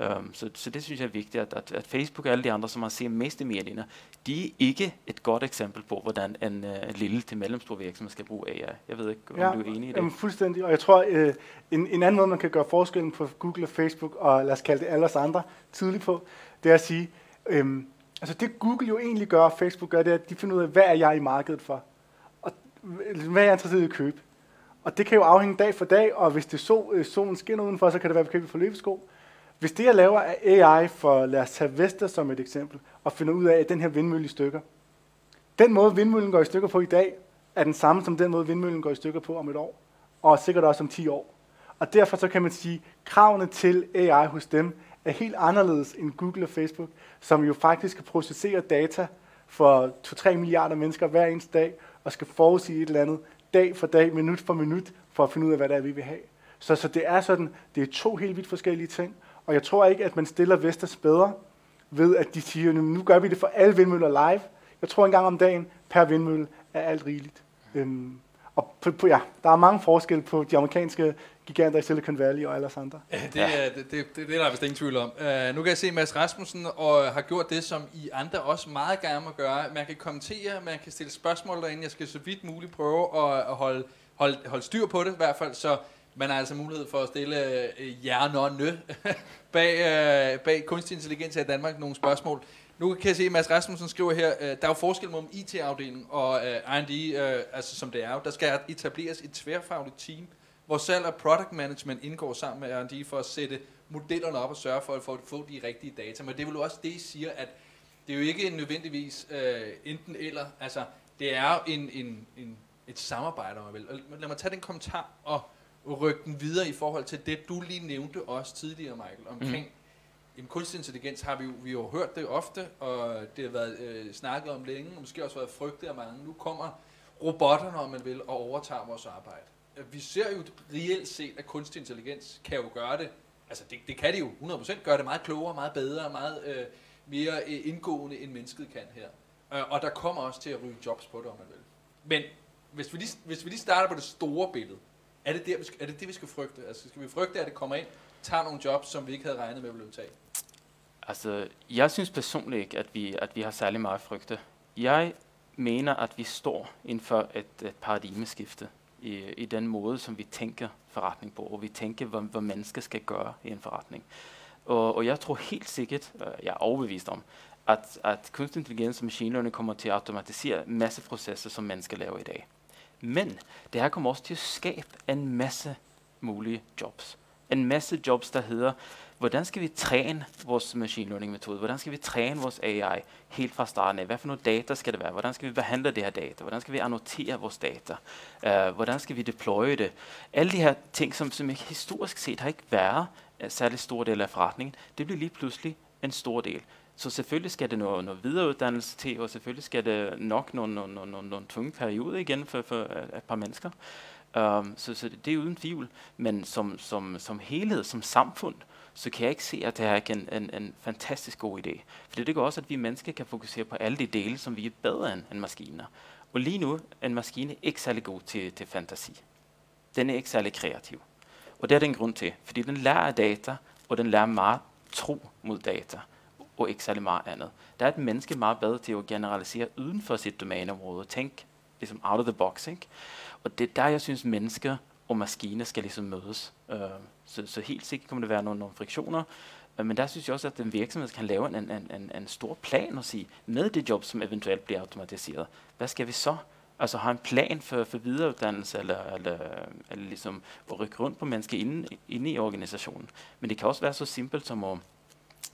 Um, så, så det synes jeg er vigtigt, at, at, at Facebook og alle de andre, som man ser mest i medierne, de er ikke et godt eksempel på, hvordan en uh, lille til mellemstor virksomhed skal bruge AI. Jeg ved ikke, om ja, du er enig i det? Jamen, fuldstændig. Og jeg tror, uh, en, en anden måde, man kan gøre forskellen på Google og Facebook, og lad os kalde det alle os andre, tydeligt på, det er at sige, um, altså det Google jo egentlig gør, og Facebook gør, det er, at de finder ud af, hvad er jeg i markedet for? Og hvad er jeg interesseret i at købe? Og det kan jo afhænge dag for dag, og hvis det så, øh, solen skinner udenfor, så kan det være, at vi køber for løbesko. Hvis det, jeg laver af AI for, lad os tage Vesta som et eksempel, og finder ud af, at den her vindmølle i stykker, den måde, vindmøllen går i stykker på i dag, er den samme som den måde, vindmøllen går i stykker på om et år, og sikkert også om 10 år. Og derfor så kan man sige, at kravene til AI hos dem er helt anderledes end Google og Facebook, som jo faktisk skal processere data for 2-3 milliarder mennesker hver eneste dag, og skal forudsige et eller andet dag for dag, minut for minut, for at finde ud af, hvad det er, vi vil have. Så, så det er sådan, det er to helt vidt forskellige ting, og jeg tror ikke, at man stiller Vestas bedre ved, at de siger, nu gør vi det for alle vindmøller live. Jeg tror en gang om dagen per vindmølle er alt rigeligt. Øhm, og på, på, ja, der er mange forskelle på de amerikanske giganter i Silicon Valley og alle os andre. Ja, det, ja. det, det, det, det er der vist ingen tvivl om. Uh, nu kan jeg se, at Mads Rasmussen og øh, har gjort det, som I andre også meget gerne må gøre. Man kan kommentere, man kan stille spørgsmål derinde. Jeg skal så vidt muligt prøve at, at holde, holde, holde styr på det i hvert fald, så man har altså mulighed for at stille uh, hjernerne bag, øh, bag kunstig intelligens i Danmark nogle spørgsmål. Nu kan jeg se, at Mads Rasmussen skriver her, øh, der er jo forskel mellem IT-afdelingen og øh, R&D, øh, altså som det er jo. Der skal etableres et tværfagligt team, hvor salg og product management indgår sammen med R&D for at sætte modellerne op og sørge for at få, få de rigtige data. Men det vil jo også det, I siger, at det er jo ikke nødvendigvis øh, enten eller. Altså, det er jo en, en, en, et samarbejde, om man vil. Og lad mig tage den kommentar og, og rykke den videre i forhold til det, du lige nævnte også tidligere, Michael, omkring mm. Jamen, kunstig intelligens har vi jo, vi har jo hørt det ofte, og det har været øh, snakket om længe, og måske også været frygtet af mange. Nu kommer robotterne, om man vil, og overtager vores arbejde vi ser jo reelt set, at kunstig intelligens kan jo gøre det, altså det, det kan det jo 100% gøre det meget klogere, meget bedre, meget øh, mere øh, indgående, end mennesket kan her. Øh, og der kommer også til at ryge jobs på det, om man vil. Men hvis vi lige, hvis vi lige starter på det store billede, er det, der, er det det, vi skal frygte? Altså skal vi frygte, at det kommer ind, tager nogle jobs, som vi ikke havde regnet med at blive taget? Altså, jeg synes personligt ikke, at vi, at vi har særlig meget frygte. Jeg mener, at vi står inden for et, et paradigmeskifte i, i den måde, som vi tænker forretning på, og vi tænker, hvad, hvad mennesker skal gøre i en forretning. Og, og jeg tror helt sikkert, øh, jeg er overbevist om, at, at kunstig intelligens og machine learning kommer til at automatisere en masse processer, som mennesker laver i dag. Men det her kommer også til at skabe en masse mulige jobs. En masse jobs, der hedder, hvordan skal vi træne vores machine learning metode? Hvordan skal vi træne vores AI helt fra starten af? Hvad for noget data skal det være? Hvordan skal vi behandle det her data? Hvordan skal vi annotere vores data? Uh, hvordan skal vi deploye det? Alle de her ting, som, som historisk set har ikke været en særlig stor del af forretningen, det bliver lige pludselig en stor del. Så selvfølgelig skal det noget, noget videreuddannelse til, og selvfølgelig skal det nok nogle, nogle, nogle, nogle, nogle tunge perioder igen for, for et par mennesker. Um, så, så det er uden tvivl. Men som, som, som helhed, som samfund, så kan jeg ikke se, at det er en, en, en fantastisk god idé. For det gør også, at vi mennesker kan fokusere på alle de dele, som vi er bedre end, end maskiner. Og lige nu er en maskine ikke særlig god til, til fantasi. Den er ikke særlig kreativ. Og det er den grund til, fordi den lærer data, og den lærer meget tro mod data, og ikke særlig meget andet. Der er et menneske meget bedre til at generalisere uden for sit domæneområde. Tænk ligesom out of the box. Ikke? Og det er der, jeg synes, mennesker og maskiner skal ligesom mødes. Øh, så, så helt sikkert kommer der være nogle, nogle friktioner, øh, men der synes jeg også, at den virksomhed kan lave en, en, en, en stor plan og sige, med det job, som eventuelt bliver automatiseret, hvad skal vi så? Altså have en plan for, for videreuddannelse, eller, eller, eller ligesom at rykke rundt på mennesker inde, inde i organisationen. Men det kan også være så simpelt som at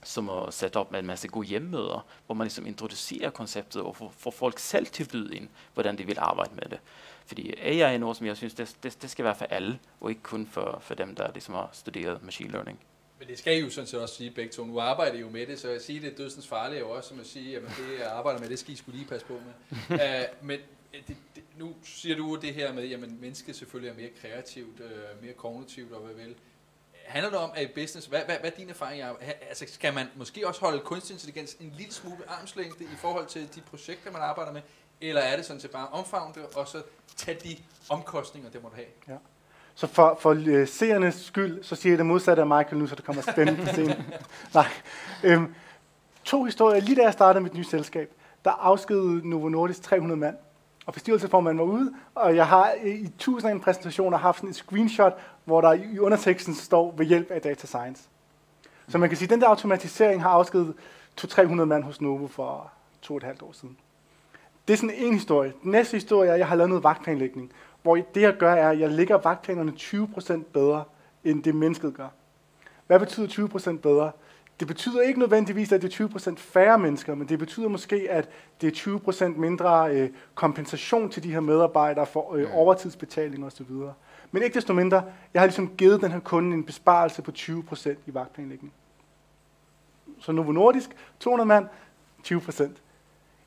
som at sætte op med en masse gode hjemmemøder, hvor man ligesom introducerer konceptet og får, får folk selv til at byde ind, hvordan de vil arbejde med det. Fordi AI er noget, som jeg synes, det, det, det skal være for alle, og ikke kun for, for dem, der ligesom har studeret machine learning. Men det skal I jo sådan set også sige begge to. Nu arbejder I jo med det, så jeg siger, det er dødsens farligt jo også, som at sige, at det jeg arbejder med, det skal I skulle lige passe på med. uh, men øh, det, det, nu siger du det her med, at mennesket selvfølgelig er mere kreativt, uh, mere kognitivt og hvad vel. Handler det om, at i business, hvad, hvad, hvad er din erfaring? Altså, skal man måske også holde kunstig intelligens en lille smule armslængde i forhold til de projekter, man arbejder med? Eller er det sådan set bare omfavne det, og så tage de omkostninger, det måtte have? Ja. Så for, for uh, seernes skyld, så siger jeg det modsatte af Michael nu, så det kommer spændende på scenen. Nej. Øhm, to historier. Lige da jeg startede mit nye selskab, der afskedede Novo Nordisk 300 mand. Og bestyrelseformanden var ude, og jeg har i tusind af præsentationer haft sådan et screenshot, hvor der i underteksten står ved hjælp af data science. Så man kan sige, at den der automatisering har afskedet 200-300 mand hos Novo for to og et halvt år siden. Det er sådan en historie. Den næste historie er, at jeg har lavet noget vagtplanlægning, hvor det jeg gør er, at jeg lægger vagtplanerne 20% bedre, end det mennesket gør. Hvad betyder 20% bedre? Det betyder ikke nødvendigvis, at det er 20% færre mennesker, men det betyder måske, at det er 20% mindre øh, kompensation til de her medarbejdere for øh, overtidsbetaling osv. Men ikke desto mindre, jeg har ligesom givet den her kunde en besparelse på 20% i vagtplanlægning. Så Novo Nordisk, 200 mand, 20%.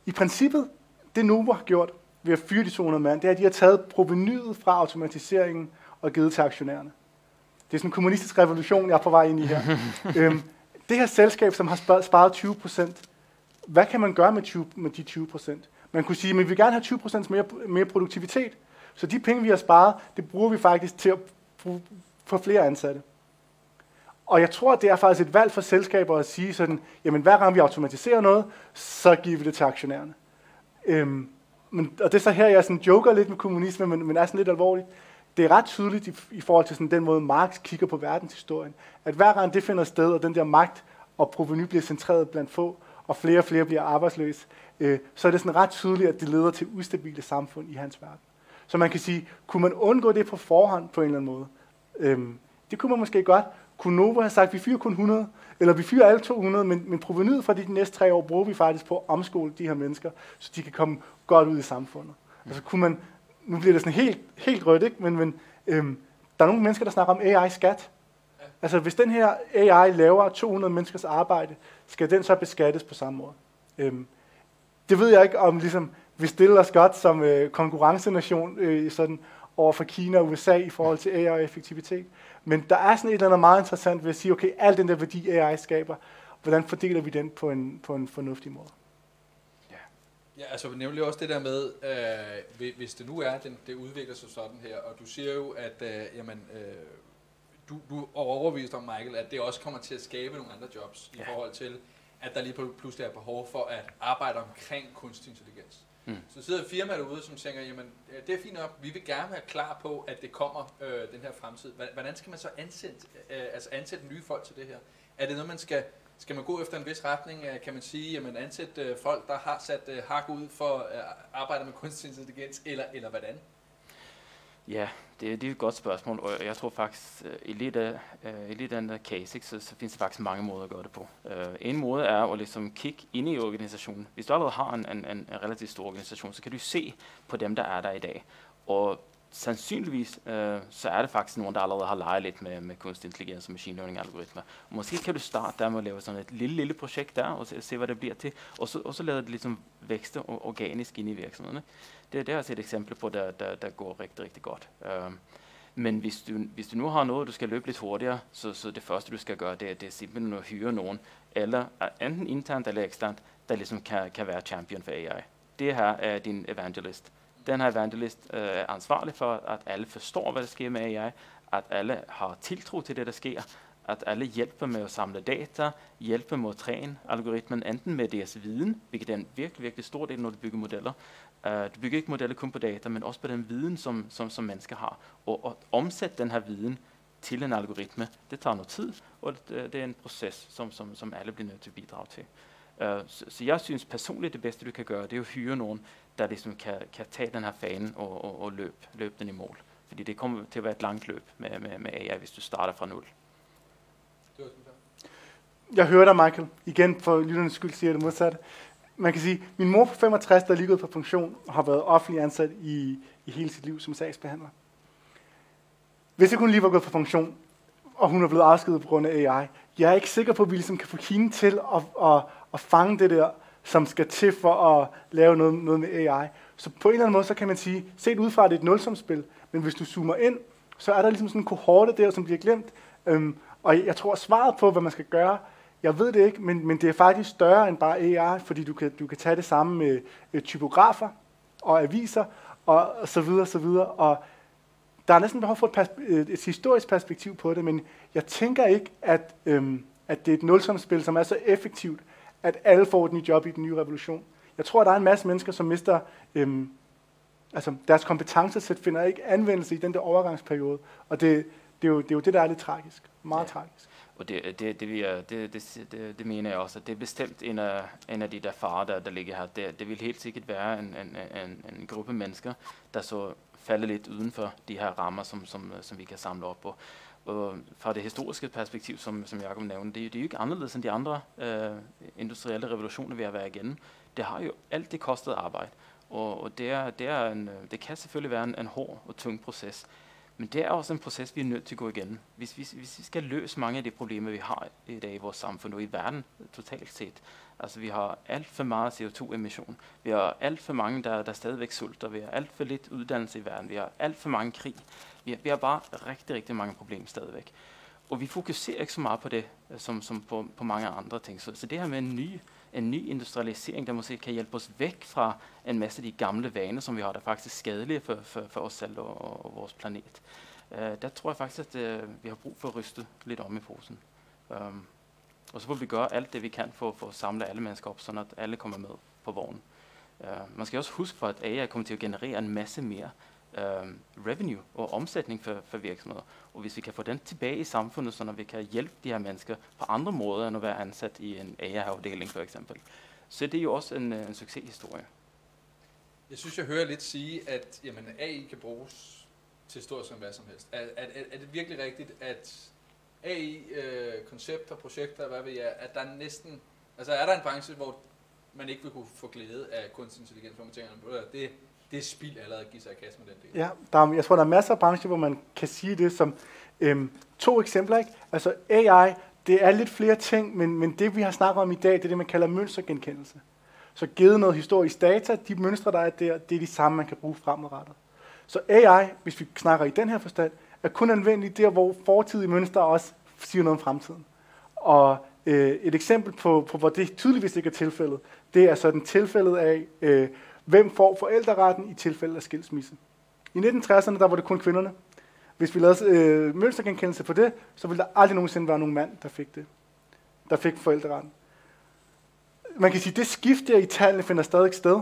I princippet det Novo har gjort ved at fyre de 200 mand, det er, at de har taget provenyet fra automatiseringen og givet til aktionærerne. Det er sådan en kommunistisk revolution, jeg er på vej ind i her. øhm, det her selskab, som har sparet 20 procent, hvad kan man gøre med, 20, med de 20 procent? Man kunne sige, at vi vil gerne have 20 procent mere, mere produktivitet. Så de penge, vi har sparet, det bruger vi faktisk til at få flere ansatte. Og jeg tror, det er faktisk et valg for selskaber at sige sådan, jamen hver gang vi automatiserer noget, så giver vi det til aktionærerne. Øhm, men, og det er så her, jeg sådan joker lidt med kommunisme, men, men er sådan lidt alvorligt. Det er ret tydeligt i, i forhold til sådan den måde, Marx kigger på verdenshistorien, at hver gang det finder sted, og den der magt og proveny bliver centreret blandt få, og flere og flere bliver arbejdsløse, øh, så er det sådan ret tydeligt, at det leder til ustabile samfund i hans verden. Så man kan sige, kunne man undgå det på forhånd på en eller anden måde? Øhm, det kunne man måske godt. Kunne Novo have sagt, vi fyrer kun 100, eller vi fyrer alle 200, men, men provenyet fra de næste tre år bruger vi faktisk på at omskole de her mennesker, så de kan komme godt ud i samfundet. Mm. Altså kunne man, nu bliver det sådan helt, helt rødt, ikke? men, men øhm, der er nogle mennesker, der snakker om AI-skat. Altså hvis den her AI laver 200 menneskers arbejde, skal den så beskattes på samme måde? Øhm, det ved jeg ikke, om ligesom, vi stiller os godt som øh, konkurrencenation øh, sådan over for Kina og USA i forhold til AI og effektivitet. Men der er sådan et eller andet meget interessant ved at sige, okay, al den der værdi AI skaber, hvordan fordeler vi den på en, på en fornuftig måde? Ja, altså nemlig også det der med, øh, hvis det nu er, den, det udvikler sig sådan her, og du siger jo, at øh, jamen, øh, du, du er overbevist om, Michael, at det også kommer til at skabe nogle andre jobs ja. i forhold til, at der lige pludselig er behov for at arbejde omkring kunstig intelligens. Mm. Så sidder firmaer derude, som tænker, jamen det er fint nok, vi vil gerne være klar på, at det kommer øh, den her fremtid. Hvordan skal man så ansætte, øh, altså ansætte nye folk til det her? Er det noget, man skal, skal man gå efter en vis retning? Øh, kan man sige, at man ansætter øh, folk, der har sat øh, hak ud for at arbejde med kunstig intelligens, eller, eller hvordan? Ja, det, det er et godt spørgsmål, og jeg tror faktisk, i lidt af, i lidt af den case, ikke, så, så findes der faktisk mange måder at gøre det på. Uh, en måde er at ligesom kigge ind i organisationen. Hvis du allerede har en, en, en relativt stor organisation, så kan du se på dem, der er der i dag. Og sandsynligvis øh, så er det faktisk nogen, der allerede har leget lidt med, med kunstig intelligens og machine learning algoritmer. Måske kan du starte der med at lave sådan et lille, lille projekt der, og se, se hvad det bliver til, og så, og så lade det ligesom vækste organisk ind i virksomheden. Det, det er altså et eksempel på, der, der, der går rigtig, rigtig godt. Uh, men hvis du, hvis du nu har noget, du skal løbe lidt hurtigere, så, så det første, du skal gøre, det det er simpelthen at hyre nogen, eller enten internt eller eksternt, der ligesom kan, kan være champion for AI. Det her er din evangelist den her evangelist øh, er ansvarlig for, at alle forstår, hvad der sker med AI, at alle har tiltro til det, der sker, at alle hjælper med at samle data, hjælper med at træne algoritmen, enten med deres viden, hvilket er en virkelig, virkelig stor del, når du bygger modeller. Uh, du bygger ikke modeller kun på data, men også på den viden, som, som, som mennesker har. Og at omsætte den her viden til en algoritme, det tager noget tid, og det, øh, det er en proces, som, som, som alle bliver nødt til at bidrage til. Uh, så, så jeg synes personligt, det bedste, du kan gøre, det er at hyre nogen, der ligesom kan, kan tage den her fane og, og, og løbe, løbe den i mål. Fordi det kommer til at være et langt løb med, med, med AI, hvis du starter fra nul. Jeg hører dig, Michael. Igen, for lytternes skyld siger jeg det modsatte. Man kan sige, min mor på 65, der er lige gået på funktion, og har været offentlig ansat i, i hele sit liv som sagsbehandler. Hvis jeg kun lige var gået på funktion, og hun er blevet afskedet på grund af AI, jeg er ikke sikker på, at vi ligesom kan få hende til at, at, at fange det der som skal til for at lave noget, noget med AI. Så på en eller anden måde, så kan man sige, set ud fra, at det er et nulsumspil, men hvis du zoomer ind, så er der ligesom sådan en kohorte der, som bliver glemt. Øhm, og jeg tror, svaret på, hvad man skal gøre, jeg ved det ikke, men, men det er faktisk større end bare AI, fordi du kan, du kan tage det samme med øh, typografer og aviser og, og så videre, så videre. Og der er næsten behov for et, pers- et, et historisk perspektiv på det, men jeg tænker ikke, at, øhm, at det er et nulsumsspil, som er så effektivt, at alle får et nyt job i den nye revolution. Jeg tror, der er en masse mennesker, som mister øhm, altså deres kompetencesæt finder ikke anvendelse i den der overgangsperiode. Og det, det, er, jo, det er jo det, der er lidt tragisk. Meget ja. tragisk. Og det, det, det, vi er, det, det, det, det mener jeg også, at det er bestemt en af, en af de der farer, der, der ligger her. Det, det vil helt sikkert være en, en, en, en gruppe mennesker, der så falder lidt uden for de her rammer, som, som, som vi kan samle op på. Og fra det historiske perspektiv, som, som Jacob nævnte, det, det er jo ikke anderledes end de andre øh, industrielle revolutioner, vi har været igennem. Det har jo alt det kostet arbejde. Og, og det, er, det, er en, øh, det kan selvfølgelig være en, en hård og tung proces. Men det er også en proces, vi er nødt til at gå igennem. Hvis vi, hvis vi skal løse mange af de problemer, vi har i dag i vores samfund og i verden totalt set. Altså vi har alt for meget CO2-emission. Vi har alt for mange, der, der stadigvæk sulter. Vi har alt for lidt uddannelse i verden. Vi har alt for mange krig. Vi har, vi har bare rigtig, rigtig mange problemer stadigvæk. Og vi fokuserer ikke så meget på det, øh, som, som på, på mange andre ting. Så, så det her med en ny, en ny industrialisering, der måske kan hjælpe os væk fra en masse af de gamle vaner, som vi har, der er faktisk skadelige for, for, for os selv og, og vores planet. Uh, der tror jeg faktisk, at uh, vi har brug for at ryste lidt om i posen. Um, og så får vi gøre alt det, vi kan for, for at samle alle mennesker op, så at alle kommer med på vognen. Uh, man skal også huske for, at AI kommer til at generere en masse mere øh, revenue og omsætning for, for virksomheder. Og hvis vi kan få den tilbage i samfundet, så når vi kan hjælpe de her mennesker på andre måder end at være ansat i en AI-afdeling for eksempel, så det er jo også en, øh, en succeshistorie. Jeg synes, jeg hører lidt sige, at jamen, AI kan bruges til stort som hvad som helst. Er, er, er, er det virkelig rigtigt, at AI-koncepter, øh, projekter, hvad ved jeg, at der er næsten, altså er der en branche, hvor man ikke vil kunne få glæde af kunstig intelligens, hvor man tænker, det, det er spild allerede at give sig i kasse med den del. Ja, der er, jeg tror, der er masser af brancher, hvor man kan sige det som øhm, to eksempler. Ikke? Altså AI, det er lidt flere ting, men, men det vi har snakket om i dag, det er det, man kalder mønstergenkendelse. Så givet noget historisk data, de mønstre, der er der, det er de samme, man kan bruge fremadrettet. Så AI, hvis vi snakker i den her forstand, er kun anvendelig der, hvor fortidige mønstre også siger noget om fremtiden. Og øh, et eksempel på, på, hvor det tydeligvis ikke er tilfældet, det er sådan tilfældet af, øh, hvem får forældreretten i tilfælde af skilsmisse. I 1960'erne der var det kun kvinderne. Hvis vi lavede øh, mønstergenkendelse på det, så ville der aldrig nogensinde være nogen mand, der fik det. Der fik forældreretten. Man kan sige, at det skift der i tallene finder stadig sted.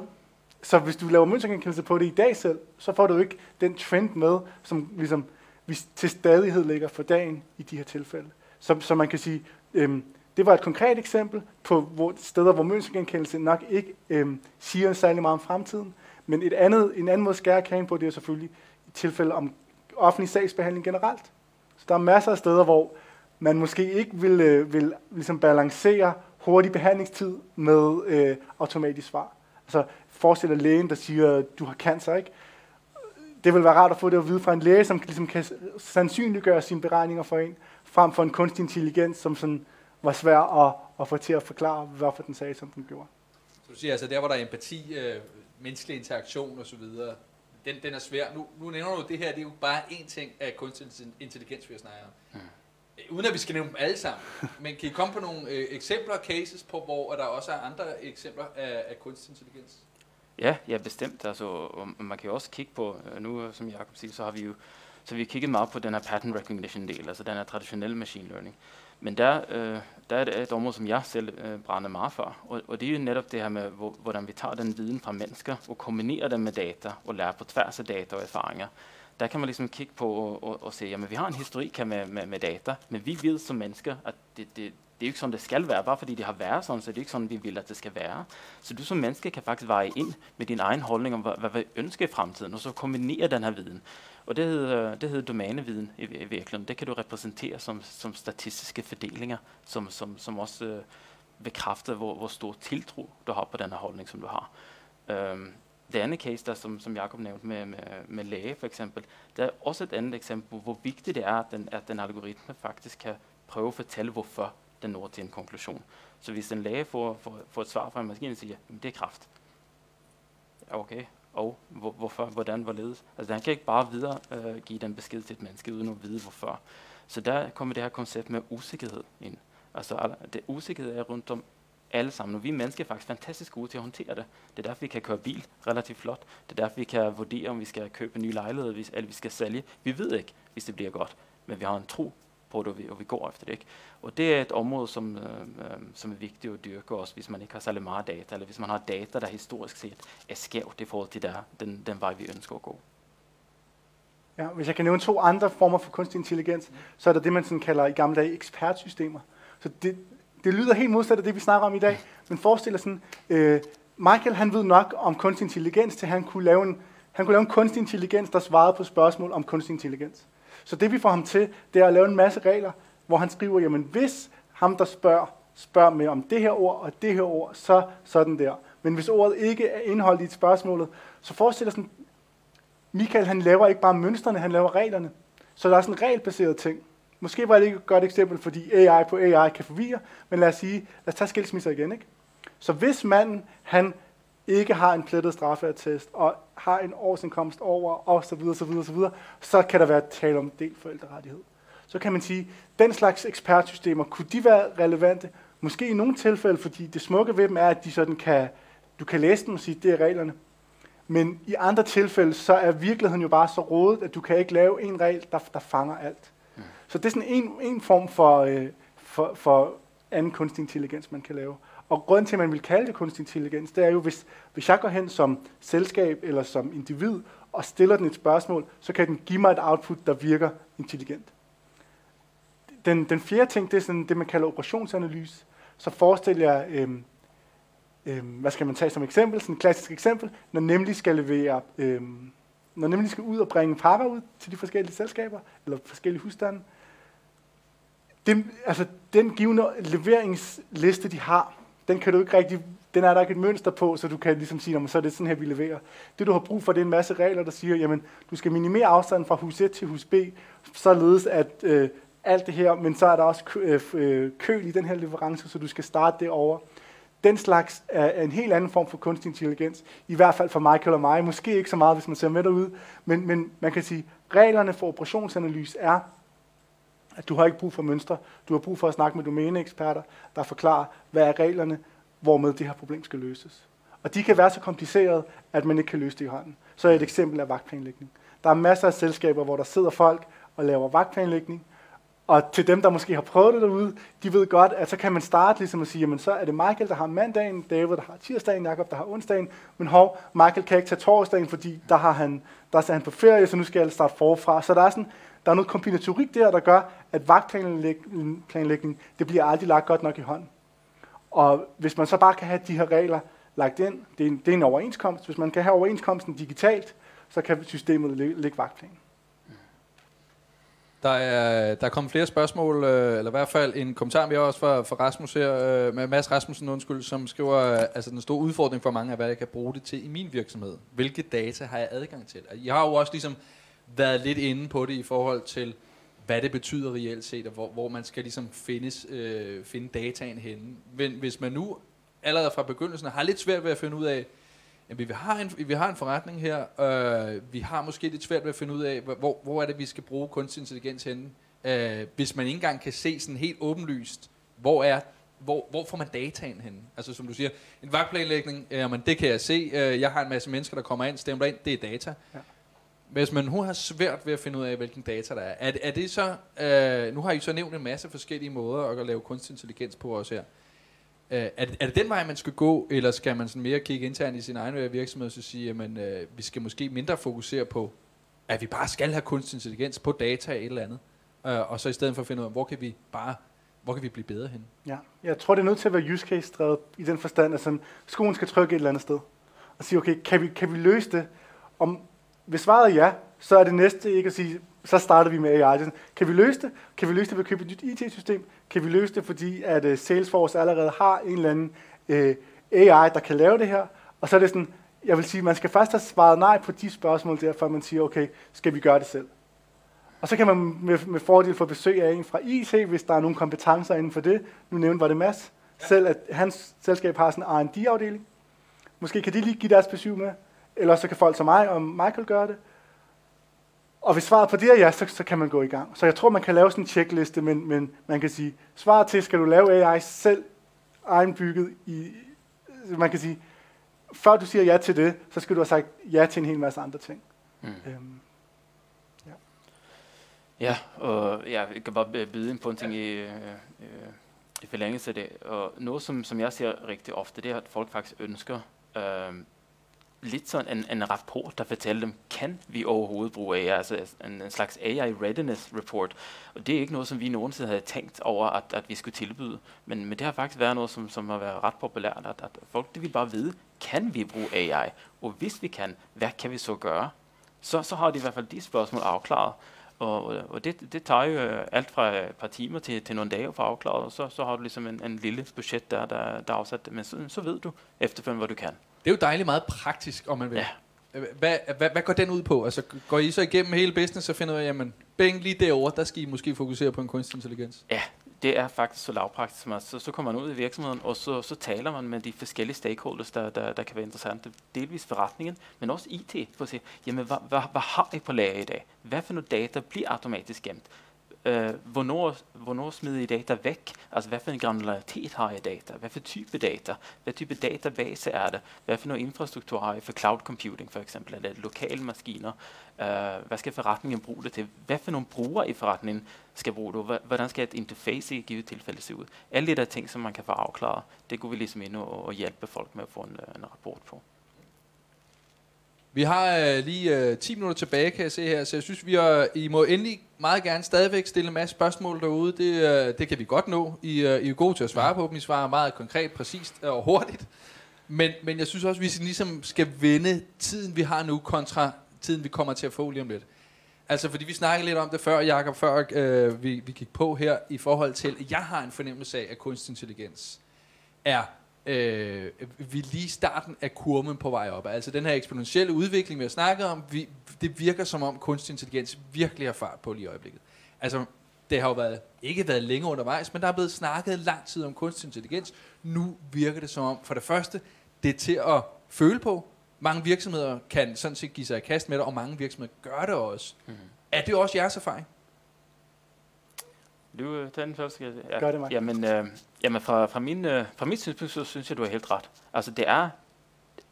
Så hvis du laver mønstergenkendelse på det i dag selv, så får du ikke den trend med, som ligesom, vi til stadighed ligger for dagen i de her tilfælde. Så, så man kan sige, øhm, det var et konkret eksempel på hvor, steder, hvor mønstergenkendelse nok ikke øhm, siger særlig meget om fremtiden. Men et andet, en anden måde at skære kagen på, det er selvfølgelig i tilfælde om offentlig sagsbehandling generelt. Så der er masser af steder, hvor man måske ikke vil, øh, vil ligesom balancere hurtig behandlingstid med øh, automatisk svar. Altså forestil dig lægen, der siger, du har cancer, ikke? Det vil være rart at få det at vide fra en læge, som ligesom kan sandsynliggøre sine beregninger for en, frem for en kunstig intelligens, som sådan var svær at, at få til at forklare, hvorfor den sagde, som den gjorde. Så du siger altså, der hvor der er empati, øh, menneskelig interaktion osv., den, den er svær. Nu, nu nævner du det her, det er jo bare én ting af kunstig intelligens, vi har snakket om. Mm. Uden at vi skal nævne dem alle sammen. Men kan I komme på nogle øh, eksempler og cases på, hvor der også er andre eksempler af, af kunstig intelligens? Ja, ja, bestemt. Altså, man kan jo også kigge på, øh, nu som Jacob siger, så har vi jo så vi har kigget meget på den her pattern recognition del, altså den her traditionelle machine learning. Men der, øh, der er det øh, et område, som jeg selv øh, brænder meget for. Og, og det er jo netop det her med, hvor, hvordan vi tager den viden fra mennesker og kombinerer den med data og lærer på tværs af data og erfaringer. Der kan man ligesom kigge på og, og, og se, at vi har en historik med, med, med data, men vi ved som mennesker, at det, det, det er ikke sådan, det skal være. Bare fordi det har været sådan, så det er ikke sådan, vi vil, at det skal være. Så du som menneske kan faktisk veje ind med din egen holdning om, hvad, hvad vi ønsker i fremtiden, og så kombinere den her viden. Og det hedder, det hedder domæneviden i, i virkeligheden. Det kan du repræsentere som, som statistiske fordelinger, som, som, som også øh, bekræfter, hvor, hvor stor tiltro du har på den her holdning, som du har. Øhm, det andet case, der, som, som Jacob nævnte med, med, med læge for eksempel, det er også et andet eksempel på, hvor vigtigt det er, at den, at den algoritme faktisk kan prøve at fortælle, hvorfor den når til en konklusion. Så hvis en læge får, får, får et svar fra en maskine siger, at det er kraft. Okay, og hvor, hvorfor, hvordan, hvorledes. Altså han kan ikke bare videre øh, give den besked til et menneske, uden at vide hvorfor. Så der kommer det her koncept med usikkerhed ind. Altså det usikkerhed er rundt om alle sammen. Og vi mennesker er faktisk fantastisk gode til at håndtere det. Det er derfor, vi kan køre bil relativt flot. Det er derfor, vi kan vurdere, om vi skal købe en ny lejlighed, eller vi skal sælge. Vi ved ikke, hvis det bliver godt. Men vi har en tro på det, og vi, og vi går efter det. Ikke? Og det er et område, som, øh, øh, som er vigtigt at dyrke også, hvis man ikke har særlig meget data, eller hvis man har data, der historisk set er skævt i forhold til der, den, den vej, vi ønsker at gå. Ja, hvis jeg kan nævne to andre former for kunstig intelligens, så er der det, man sådan kalder i gamle dage ekspertsystemer. Så det, det lyder helt modsat af det, vi snakker om i dag, men forestil dig sådan, øh, Michael han ved nok om kunstig intelligens, til han kunne lave en, han kunne lave en kunstig intelligens, der svarede på spørgsmål om kunstig intelligens. Så det vi får ham til, det er at lave en masse regler, hvor han skriver, jamen hvis ham, der spørger, spørger med om det her ord og det her ord, så sådan der. Men hvis ordet ikke er indholdt i et spørgsmål, så forestil dig sådan, Michael han laver ikke bare mønstrene, han laver reglerne. Så der er sådan en regelbaseret ting. Måske var det ikke et godt eksempel, fordi AI på AI kan forvirre, men lad os sige, lad os tage skilsmisser igen. Ikke? Så hvis manden, han ikke har en plettet straffeattest, og har en årsindkomst over, og så videre, så videre, så videre, så kan der være tale om del forældrerettighed. Så kan man sige, den slags ekspertsystemer, kunne de være relevante? Måske i nogle tilfælde, fordi det smukke ved dem er, at de sådan kan, du kan læse dem og sige, det er reglerne. Men i andre tilfælde, så er virkeligheden jo bare så rådet, at du kan ikke lave en regel, der, der fanger alt. Mm. Så det er sådan en, en form for, øh, for, for anden kunstig intelligens, man kan lave. Og grunden til, at man vil kalde det kunstig intelligens, det er jo, hvis, hvis jeg går hen som selskab eller som individ og stiller den et spørgsmål, så kan den give mig et output, der virker intelligent. Den, den fjerde ting, det er sådan det, man kalder operationsanalyse. Så forestiller jeg, øhm, øhm, hvad skal man tage som eksempel, sådan et klassisk eksempel, når nemlig skal levere, øhm, når nemlig skal ud og bringe pakker ud til de forskellige selskaber, eller forskellige husstande, den, altså, den givende leveringsliste, de har, den kan du ikke rigtig, den er der ikke et mønster på, så du kan ligesom sige, så er det sådan her, vi leverer. Det du har brug for, det er en masse regler, der siger, jamen, du skal minimere afstanden fra hus 1 til hus B, således at øh, alt det her, men så er der også kø, øh, øh køl i den her leverance, så du skal starte det over. Den slags er en helt anden form for kunstig intelligens, i hvert fald for Michael og mig. Måske ikke så meget, hvis man ser med derude, men, men man kan sige, reglerne for operationsanalyse er, at du har ikke brug for mønstre. Du har brug for at snakke med domæneeksperter, der forklarer, hvad er reglerne, hvormed det her problem skal løses. Og de kan være så komplicerede, at man ikke kan løse det i hånden. Så et eksempel er vagtplanlægning. Der er masser af selskaber, hvor der sidder folk og laver vagtplanlægning, og til dem, der måske har prøvet det derude, de ved godt, at så kan man starte ligesom at sige, jamen så er det Michael, der har mandagen, David, der har tirsdagen, Jakob, der har onsdagen, men hov, Michael kan ikke tage torsdagen, fordi der, har han, der er han på ferie, så nu skal jeg altså starte forfra. Så der er, sådan, der er noget kombinatorik der, der gør, at vagtplanlægning, det bliver aldrig lagt godt nok i hånden. Og hvis man så bare kan have de her regler lagt ind, det er en, det er en overenskomst, hvis man kan have overenskomsten digitalt, så kan systemet lægge vagtplanen. Der er, der er kommet flere spørgsmål, øh, eller i hvert fald en kommentar, vi har også fra, fra Rasmus her, øh, med Mads Rasmussen, undskyld, som skriver, øh, altså den store udfordring for mange er, hvad jeg kan bruge det til i min virksomhed. Hvilke data har jeg adgang til? Jeg har jo også ligesom været lidt inde på det i forhold til, hvad det betyder reelt set, og hvor, hvor man skal ligesom findes, øh, finde dataen henne. Men hvis man nu allerede fra begyndelsen har lidt svært ved at finde ud af, at vi har en, vi har en forretning her, øh, vi har måske lidt svært ved at finde ud af, hvor, hvor er det, vi skal bruge kunstig intelligens henne, øh, hvis man ikke engang kan se sådan helt åbenlyst, hvor er hvor, hvor får man dataen henne? Altså som du siger, en vagtplanlægning, men det kan jeg se, øh, jeg har en masse mennesker, der kommer ind, stemmer ind, det er data. Ja. Hvis man nu har svært ved at finde ud af, hvilken data der er, er, er det så, øh, nu har I så nævnt en masse forskellige måder at lave kunstig intelligens på os her. Øh, er, det, er det den vej, man skal gå, eller skal man sådan mere kigge internt i sin egen virksomhed og så sige, at øh, vi skal måske mindre fokusere på, at vi bare skal have kunstig intelligens på data eller et eller andet, øh, og så i stedet for at finde ud af, hvor kan vi bare hvor kan vi blive bedre hen? Ja, jeg tror, det er nødt til at være use case drevet i den forstand, at sådan, skoen skal trykke et eller andet sted. Og sige, okay, kan vi, kan vi løse det? Om, hvis svaret er ja, så er det næste ikke at sige, så starter vi med AI. Kan vi løse det? Kan vi løse det ved at købe et nyt IT-system? Kan vi løse det, fordi at uh, Salesforce allerede har en eller anden uh, øh, AI, der kan lave det her? Og så er det sådan, jeg vil sige, man skal først have svaret nej på de spørgsmål der, før man siger, okay, skal vi gøre det selv? Og så kan man med, med fordel få besøg af en fra IT, hvis der er nogle kompetencer inden for det. Nu nævnte var det Mads. Ja. Selv at hans selskab har sådan en R&D-afdeling. Måske kan de lige give deres besøg med. Eller så kan folk som mig og Michael gøre det. Og hvis svaret på det er ja, så, så kan man gå i gang. Så jeg tror, man kan lave sådan en checkliste, men, men man kan sige, svaret til, skal du lave AI selv egenbygget i, man kan sige, før du siger ja til det, så skal du have sagt ja til en hel masse andre ting. Mm. Øhm, ja. ja, og ja, jeg kan bare byde ind på en ting i, øh, i forlængelse af det. Og noget, som, som jeg ser rigtig ofte, det er, at folk faktisk ønsker øh, lidt sådan en, en rapport, der fortæller dem, kan vi overhovedet bruge AI, altså, altså en, en slags AI readiness report. Og det er ikke noget, som vi nogensinde havde tænkt over, at, at vi skulle tilbyde. Men, men det har faktisk været noget, som, som har været ret populært, at, at folk det vil bare vide, kan vi bruge AI? Og hvis vi kan, hvad kan vi så gøre? Så, så har de i hvert fald de spørgsmål afklaret. Og, og det, det tager jo øh, alt fra et par timer til, til nogle dage for afklaret, og så, så har du ligesom en, en lille budget der, der, der er afsat. Men så, så ved du efterfølgende, hvad du kan. Det er jo dejligt meget praktisk, om man vil. Ja. hvad, hvad, hvad går den ud på? Altså, går I så igennem hele business og finder ud af, jamen, bing, lige derovre, der skal I måske fokusere på en kunstig intelligens? Ja, det er faktisk så lavpraktisk som at så, så kommer man ud i virksomheden, og så, så taler man med de forskellige stakeholders, der, der, der kan være interessante. Delvis forretningen, men også IT, for at se, jamen, hvad, hvad, hvad har I på lager i dag? Hvad for noget data bliver automatisk gemt? Øh, hvornår, hvornår smider I data væk? Altså, hvad for en granularitet har I data? Hvad for type data? Hvad type database er det? Hvad for noget infrastruktur har I for cloud computing, for eksempel? Er det lokale maskiner? Øh, hvad skal forretningen bruge det til? Hvad for nogle brugere i forretningen skal bruge det? Hvordan skal et interface i et givet tilfælde se ud? Alle de der ting, som man kan få afklaret, det går vi ligesom ind og, og hjælpe folk med at få en, øh, en rapport på. Vi har øh, lige øh, 10 minutter tilbage, kan jeg se her, så jeg synes, vi er, I må endelig meget gerne stadigvæk stille en masse spørgsmål derude. Det, øh, det kan vi godt nå. I, øh, I er gode til at svare på dem. I svarer meget konkret, præcist og hurtigt. Men, men jeg synes også, at vi ligesom skal vende tiden, vi har nu, kontra tiden, vi kommer til at få lige om lidt. Altså, fordi vi snakkede lidt om det før, Jacob, før øh, vi, vi gik på her, i forhold til, at jeg har en fornemmelse af, at kunstig intelligens er øh, vi lige i starten af kurven på vej op. Altså den her eksponentielle udvikling, vi har snakket om, vi, det virker som om kunstig intelligens virkelig har fart på lige i øjeblikket. Altså, det har jo været, ikke været længe undervejs, men der er blevet snakket lang tid om kunstig intelligens. Nu virker det som om, for det første, det er til at føle på. Mange virksomheder kan sådan set give sig i kast med det, og mange virksomheder gør det også. Mm. Er det også jeres erfaring? Du øh, tager den først. Ja. Gør det, mig. Jamen, øh, jamen fra, fra, min, øh, fra mit synspunkt, så synes jeg, du er helt ret. Altså, det er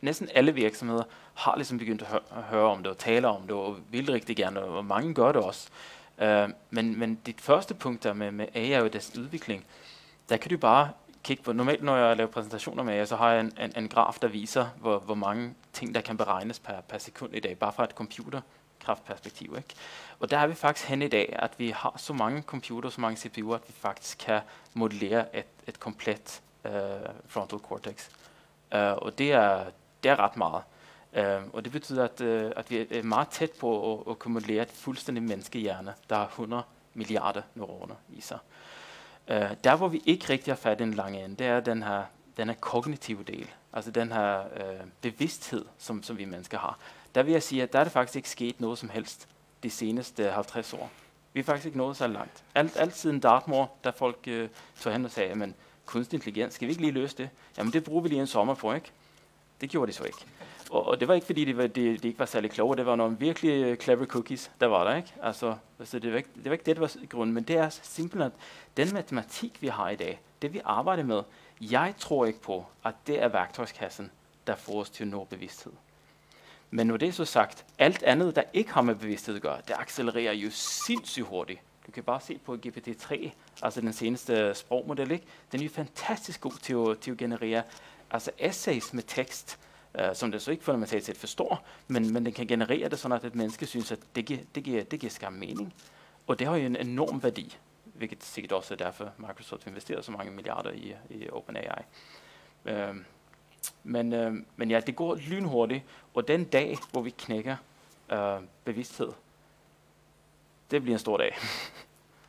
næsten alle virksomheder har ligesom begyndt at, høre, at høre om det og tale om det, og vil rigtig gerne, og mange gør det også. Uh, men, men dit første punkt der med, med AI og dets udvikling, der kan du bare kigge på. Normalt, når jeg laver præsentationer med AI, så har jeg en, en, en graf, der viser, hvor, hvor mange ting, der kan beregnes per, per sekund i dag, bare fra et kraftperspektiv. Ikke? Og der er vi faktisk hen i dag, at vi har så mange computer, så mange CPU'er, at vi faktisk kan modellere et, et komplet uh, frontal cortex. Uh, og det er, det er ret meget. Uh, og det betyder, at, uh, at vi er meget tæt på at, at kunne modellere et fuldstændig menneskehjerne, der har 100 milliarder neuroner i sig. Uh, der, hvor vi ikke rigtig har fat i en lang ende, det er den her, den her kognitive del, altså den her uh, bevidsthed, som, som vi mennesker har. Der vil jeg sige, at der er det faktisk ikke sket noget som helst de seneste 50 år. Vi er faktisk ikke nået så langt. Alt, alt siden Dartmoor, der folk øh, tog hen og sagde, men kunstig intelligens, skal vi ikke lige løse det? Jamen det bruger vi lige en sommer på, ikke? Det gjorde de så ikke. Og, og det var ikke fordi, de, var, de, de ikke var særlig kloge. Det var nogle virkelig øh, clever cookies, der var der, ikke? Altså, altså det, var ikke, det var ikke det, der var grunden. Men det er simpelthen, at den matematik, vi har i dag, det vi arbejder med, jeg tror ikke på, at det er værktøjskassen, der får os til at nå bevidsthed. Men når det er så sagt, alt andet, der ikke har med bevidsthed at gøre, det accelererer jo sindssygt hurtigt. Du kan bare se på GPT-3, altså den seneste sprogmodel, ikke? den er jo fantastisk god til at, til at generere altså essays med tekst, øh, som den så ikke fundamentalt set forstår, men, men den kan generere det sådan, at et menneske synes, at det giver, det giver, det giver skam mening. Og det har jo en enorm værdi, hvilket sikkert også er derfor, Microsoft investerer så mange milliarder i, i OpenAI. Øh, men, øh, men ja, det går lynhurtigt, og den dag, hvor vi knækker øh, bevidsthed, det bliver en stor dag.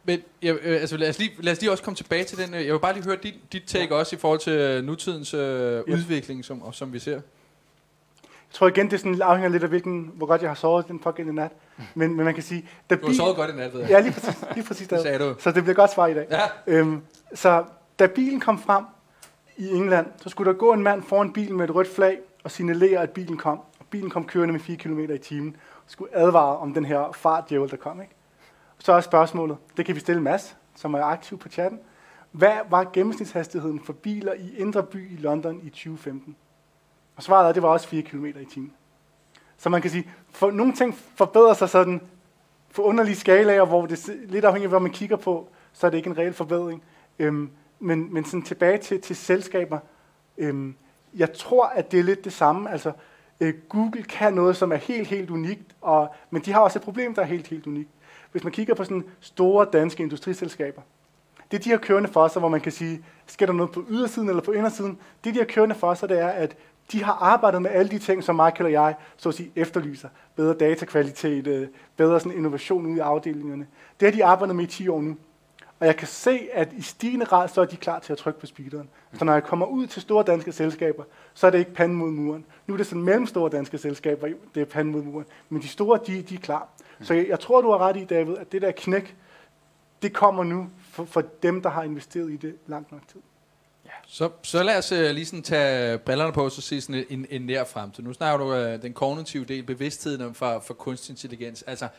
Men ja, øh, altså, lad, os lige, lad os lige også komme tilbage til den. Øh, jeg vil bare lige høre dit, dit take ja. også i forhold til øh, nutidens øh, ja. udvikling, som, som vi ser. Jeg tror igen, det sådan afhænger lidt af, hvilken, hvor godt jeg har sovet den pågældende nat. Men, men man kan sige... Da du har sovet godt i nat, ved jeg. Ja, lige præcis. Lige præcis det sagde du. Så det bliver godt svar i dag. Ja. Øhm, så da bilen kom frem, i England, så skulle der gå en mand foran bilen med et rødt flag og signalere, at bilen kom. Og bilen kom kørende med 4 km i timen og skulle advare om den her fartdjævel, der kom. Ikke? Så er spørgsmålet, det kan vi stille Mads, som er aktiv på chatten. Hvad var gennemsnitshastigheden for biler i Indre By i London i 2015? Og svaret er, at det var også 4 km i timen. Så man kan sige, for nogle ting forbedrer sig sådan for underlige skalaer, hvor det lidt afhængig af, hvad man kigger på, så er det ikke en reel forbedring. Øhm, men, men sådan tilbage til, til selskaber. Øhm, jeg tror, at det er lidt det samme. Altså, øh, Google kan noget, som er helt, helt unikt, og, men de har også et problem, der er helt, helt unikt. Hvis man kigger på sådan store danske industriselskaber, det de har kørende for sig, hvor man kan sige, skal der noget på ydersiden eller på indersiden, det de har kørende for sig, det er, at de har arbejdet med alle de ting, som Michael og jeg, så at sige, efterlyser. Bedre datakvalitet, øh, bedre sådan innovation ude i afdelingerne. Det har de arbejdet med i 10 år nu. Og jeg kan se, at i stigende grad, så er de klar til at trykke på speederen. Så når jeg kommer ud til store danske selskaber, så er det ikke panden mod muren. Nu er det sådan mellemstore danske selskaber, det er panden mod muren. Men de store, de, de er klar. Så jeg, jeg tror, du har ret i, David, at det der knæk, det kommer nu for, for dem, der har investeret i det langt nok tid. Så, så lad os uh, lige sådan tage brillerne på, og så se sådan en, en nær fremtid. Nu snakker du uh, den kognitive del, bevidstheden for, for kunstig intelligens. Altså, uh,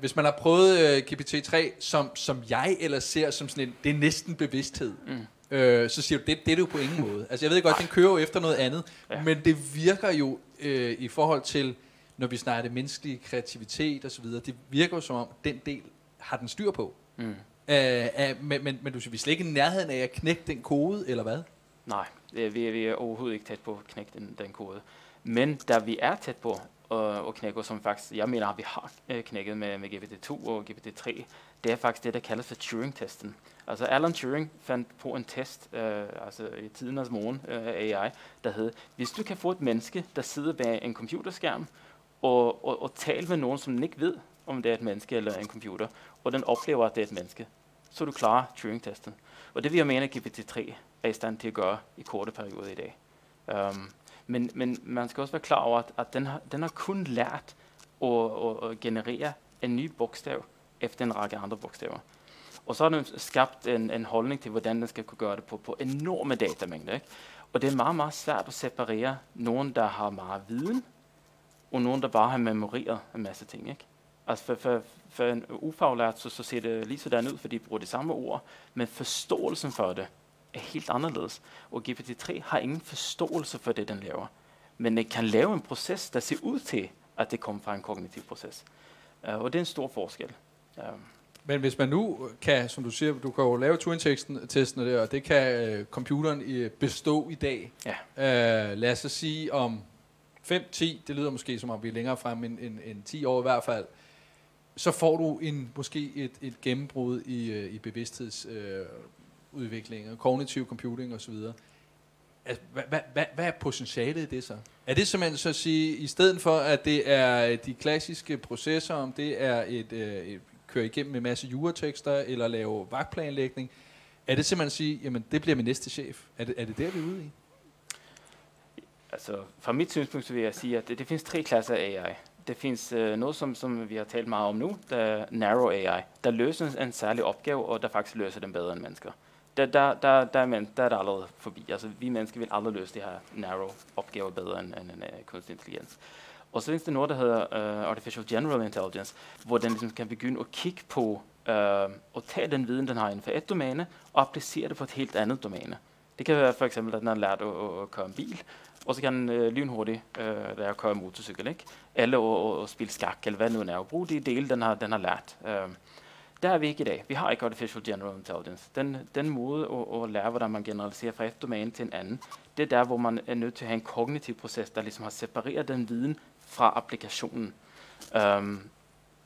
hvis man har prøvet uh, GPT-3, som, som jeg ellers ser som sådan en, det er næsten bevidsthed, mm. uh, så siger du, det, det er det jo på ingen måde. Altså, jeg ved godt, den kører jo efter noget andet, ja. men det virker jo uh, i forhold til, når vi snakker det menneskelige kreativitet osv., det virker jo som om, den del har den styr på. Mm. Uh, uh, men, men, men du siger, vi er slet ikke i nærheden af at knække den kode, eller hvad? Nej, vi, vi er overhovedet ikke tæt på at knække den, den kode. Men da vi er tæt på og, og knækker, som faktisk, jeg mener, at vi har øh, knækket med, med GPT-2 og GPT-3, det er faktisk det, der kaldes for Turing-testen. Altså Alan Turing fandt på en test, øh, altså i tidernes morgen øh, AI, der hed, hvis du kan få et menneske, der sidder bag en computerskærm, og, og, og tale med nogen, som ikke ved, om det er et menneske eller en computer, og den oplever, at det er et menneske, så du klarer Turing-testen. Og det vil jeg mene, at GPT-3 er i stand til at gøre i korte perioder i dag. Um, men, men man skal også være klar over, at, at den, har, den har kun lært at, at, at generere en ny bogstav efter en række andre bogstaver. Og så har den skabt en, en holdning til, hvordan den skal kunne gøre det på, på enorme datamængder. Ikke? Og det er meget, meget svært at separere nogen, der har meget viden, og nogen, der bare har memoreret en masse ting. Ikke? Altså for, for, for en ufaglært, så, så ser det lige sådan ud, fordi de bruger de samme ord, men forståelsen for det er helt anderledes. Og GPT-3 har ingen forståelse for det, den laver. Men den kan lave en proces, der ser ud til, at det kommer fra en kognitiv proces. Uh, og det er en stor forskel. Uh. Men hvis man nu kan, som du siger, du kan jo lave Turing-testen der, og det kan uh, computeren i, bestå i dag. Ja. Uh, lad os så sige om 5-10, det lyder måske som om vi er længere frem end, end, end 10 år i hvert fald, så får du en måske et, et gennembrud i, i bevidstheds øh, udvikling, og kognitiv computing osv. Altså, hvad, hvad, hvad, hvad er potentialet i det så? Er det simpelthen så at sige, i stedet for at det er de klassiske processer, om det er et, øh, et køre igennem en masse juratekster, eller lave vagtplanlægning, er det simpelthen at sige, jamen det bliver min næste chef? Er det, er det der, vi er ude i? Altså, fra mit synspunkt så vil jeg sige, at det, det findes tre klasser af AI. Det findes øh, noget, som, som vi har talt meget om nu, der er narrow AI, der løser en, en særlig opgave, og der faktisk løser den bedre end mennesker der, der, der, der, er men, der er der allerede forbi. Altså, vi mennesker vil aldrig løse de her narrow opgaver bedre end, end en uh, øh, kunstig intelligens. Og så findes det noget, der hedder uh, Artificial General Intelligence, hvor den ligesom kan begynde at kigge på uh, og tage den viden, den har inden for et domæne, og applicere det på et helt andet domæne. Det kan være for eksempel, at den har lært at, at, at køre en bil, og så kan den uh, lynhurtigt uh, lære at køre motorcykel, ikke? eller at, at, at spille skak, eller hvad det nu er, og bruge de dele, den har, den har lært. Uh, der er vi ikke i dag. Vi har ikke Artificial General Intelligence. Den, den måde at, at lære, hvordan man generaliserer fra et domæne til en anden, det er der, hvor man er nødt til at have en kognitiv proces, der ligesom har separeret den viden fra applikationen. Um,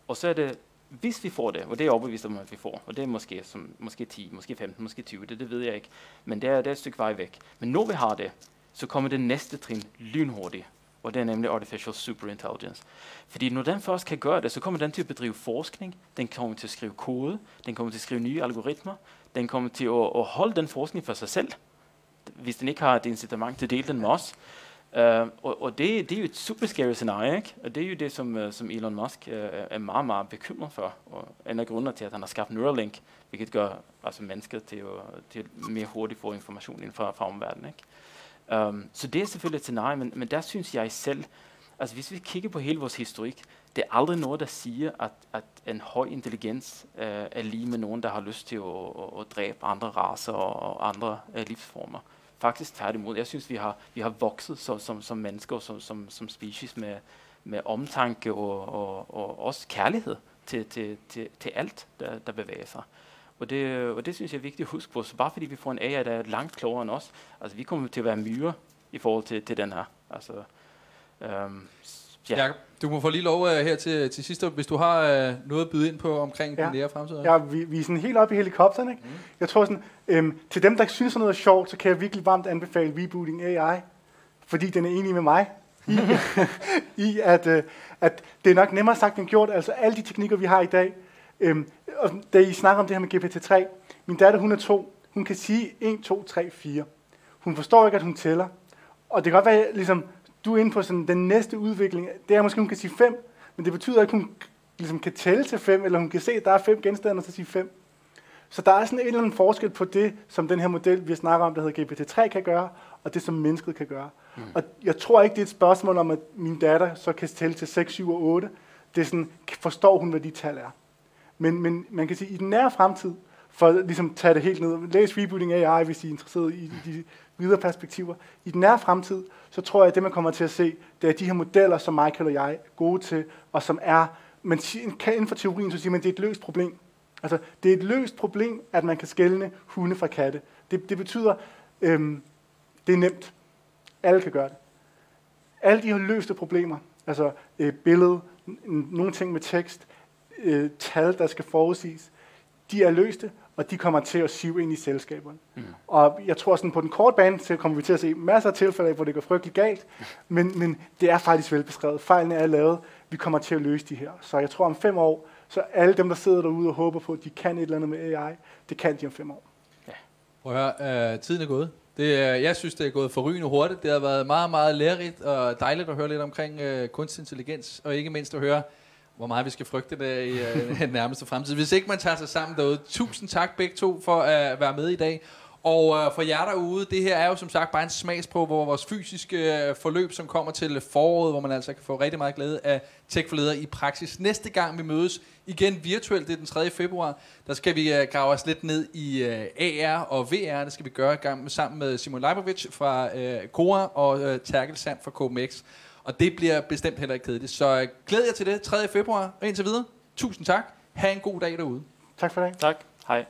og så er det, hvis vi får det, og det er jeg overbevist om, at vi får, og det er måske, som, måske 10, måske 15, måske 20, det, det ved jeg ikke, men det er, det er et stykke vej væk. Men når vi har det, så kommer det næste trin lynhurtigt, og det er nemlig Artificial Superintelligence. Fordi når den først kan gøre det, så kommer den til at bedrive forskning, den kommer til at skrive kode, den kommer til at skrive nye algoritmer, den kommer til at, at holde den forskning for sig selv, hvis den ikke har et incitament til at dele den med os. Uh, og og det, det er jo et super scary scenarie, ikke? og det er jo det, som, uh, som Elon Musk uh, er meget, meget bekymret for. Og en af grundene til, at han har skabt Neuralink, hvilket gør altså mennesker til at, til at mere hurtigt få information ind fra, fra omverdenen. Ikke? Um, så det er selvfølgelig et scenarie, men, men der synes jeg selv, altså hvis vi kigger på hele vores historik, det er aldrig noget, der siger, at, at en høj intelligens uh, er lige med nogen, der har lyst til at, at, at dræbe andre raser og, og andre uh, livsformer. Faktisk tværtimod. Jeg synes, vi har, vi har vokset som, som, som mennesker, som, som, som species med, med omtanke og, og, og også kærlighed til, til, til, til alt, der, der bevæger sig. Og det, og det synes jeg er vigtigt at huske på. Så bare fordi vi får en AI, der er langt klogere end os, altså vi kommer til at være myre i forhold til, til den her. Altså, øhm, ja. Jacob, du må få lige lov uh, her til, til sidst, hvis du har uh, noget at byde ind på omkring ja. den nære fremtid. Ja, vi, vi er sådan helt oppe i helikopteren. Ikke? Mm. Jeg tror sådan, øhm, til dem, der synes, noget er sjovt, så kan jeg virkelig varmt anbefale Rebooting AI, fordi den er enig med mig i, i at, uh, at det er nok nemmere sagt end gjort. Altså alle de teknikker, vi har i dag, Øhm, og da I snakker om det her med GPT-3, Min datter, hun er to. Hun kan sige 1, 2, 3, 4. Hun forstår ikke, at hun tæller. Og det kan godt være, ligesom, du er inde på sådan, den næste udvikling. Det er måske, hun kan sige 5, men det betyder ikke, at hun ligesom kan tælle til 5, eller hun kan se, at der er fem genstande, og så sige 5. Så der er sådan en eller anden forskel på det, som den her model, vi snakker om, der hedder GPT-3, kan gøre, og det, som mennesket kan gøre. Mm. Og jeg tror ikke, det er et spørgsmål om, at min datter så kan tælle til 6, 7 og 8. Det er sådan, forstår hun, hvad de tal er. Men, men man kan sige, at i den nære fremtid, for at ligesom tage det helt ned, læs Rebooting AI, hvis I er interesseret i de videre perspektiver. I den nære fremtid, så tror jeg, at det, man kommer til at se, det er de her modeller, som Michael og jeg er gode til, og som er, man kan inden for teorien, så siger man, at det er et løst problem. Altså, det er et løst problem, at man kan skelne hunde fra katte. Det, det betyder, øhm, det er nemt. Alle kan gøre det. Alle de her løste problemer, altså øh, billede, nogle ting med tekst, øh, tal, der skal forudsiges, de er løste, og de kommer til at sive ind i selskaberne. Mm. Og jeg tror sådan på den korte bane, så kommer vi til at se masser af tilfælde hvor det går frygteligt galt, men, men det er faktisk velbeskrevet. Fejlene er lavet, vi kommer til at løse de her. Så jeg tror om fem år, så alle dem, der sidder derude og håber på, at de kan et eller andet med AI, det kan de om fem år. Ja. Prøv at høre, uh, tiden er gået. Det, jeg synes, det er gået forrygende hurtigt. Det har været meget, meget lærerigt og dejligt at høre lidt omkring uh, kunstig intelligens, og ikke mindst at høre, hvor meget vi skal frygte det i øh, uh, den nærmeste fremtid. Hvis ikke man tager sig sammen derude, tusind tak begge to for at øh, være med i dag. Og uh, for jer derude, det her er jo som sagt bare en smagsprøve på vores fysiske uh, forløb, som kommer til foråret, hvor man altså kan få rigtig meget glæde af tech for i praksis. Næste gang vi mødes igen virtuelt, det er den 3. februar, der skal vi uh, grave os lidt ned i uh, AR og VR. Det skal vi gøre gang sammen med Simon Leibovic fra uh, Cora og uh, Terkel Sand fra KMX. Og det bliver bestemt heller ikke kedeligt. Så uh, glæd jer til det 3. februar og indtil videre. Tusind tak. Ha' en god dag derude. Tak for det. Tak. Hej.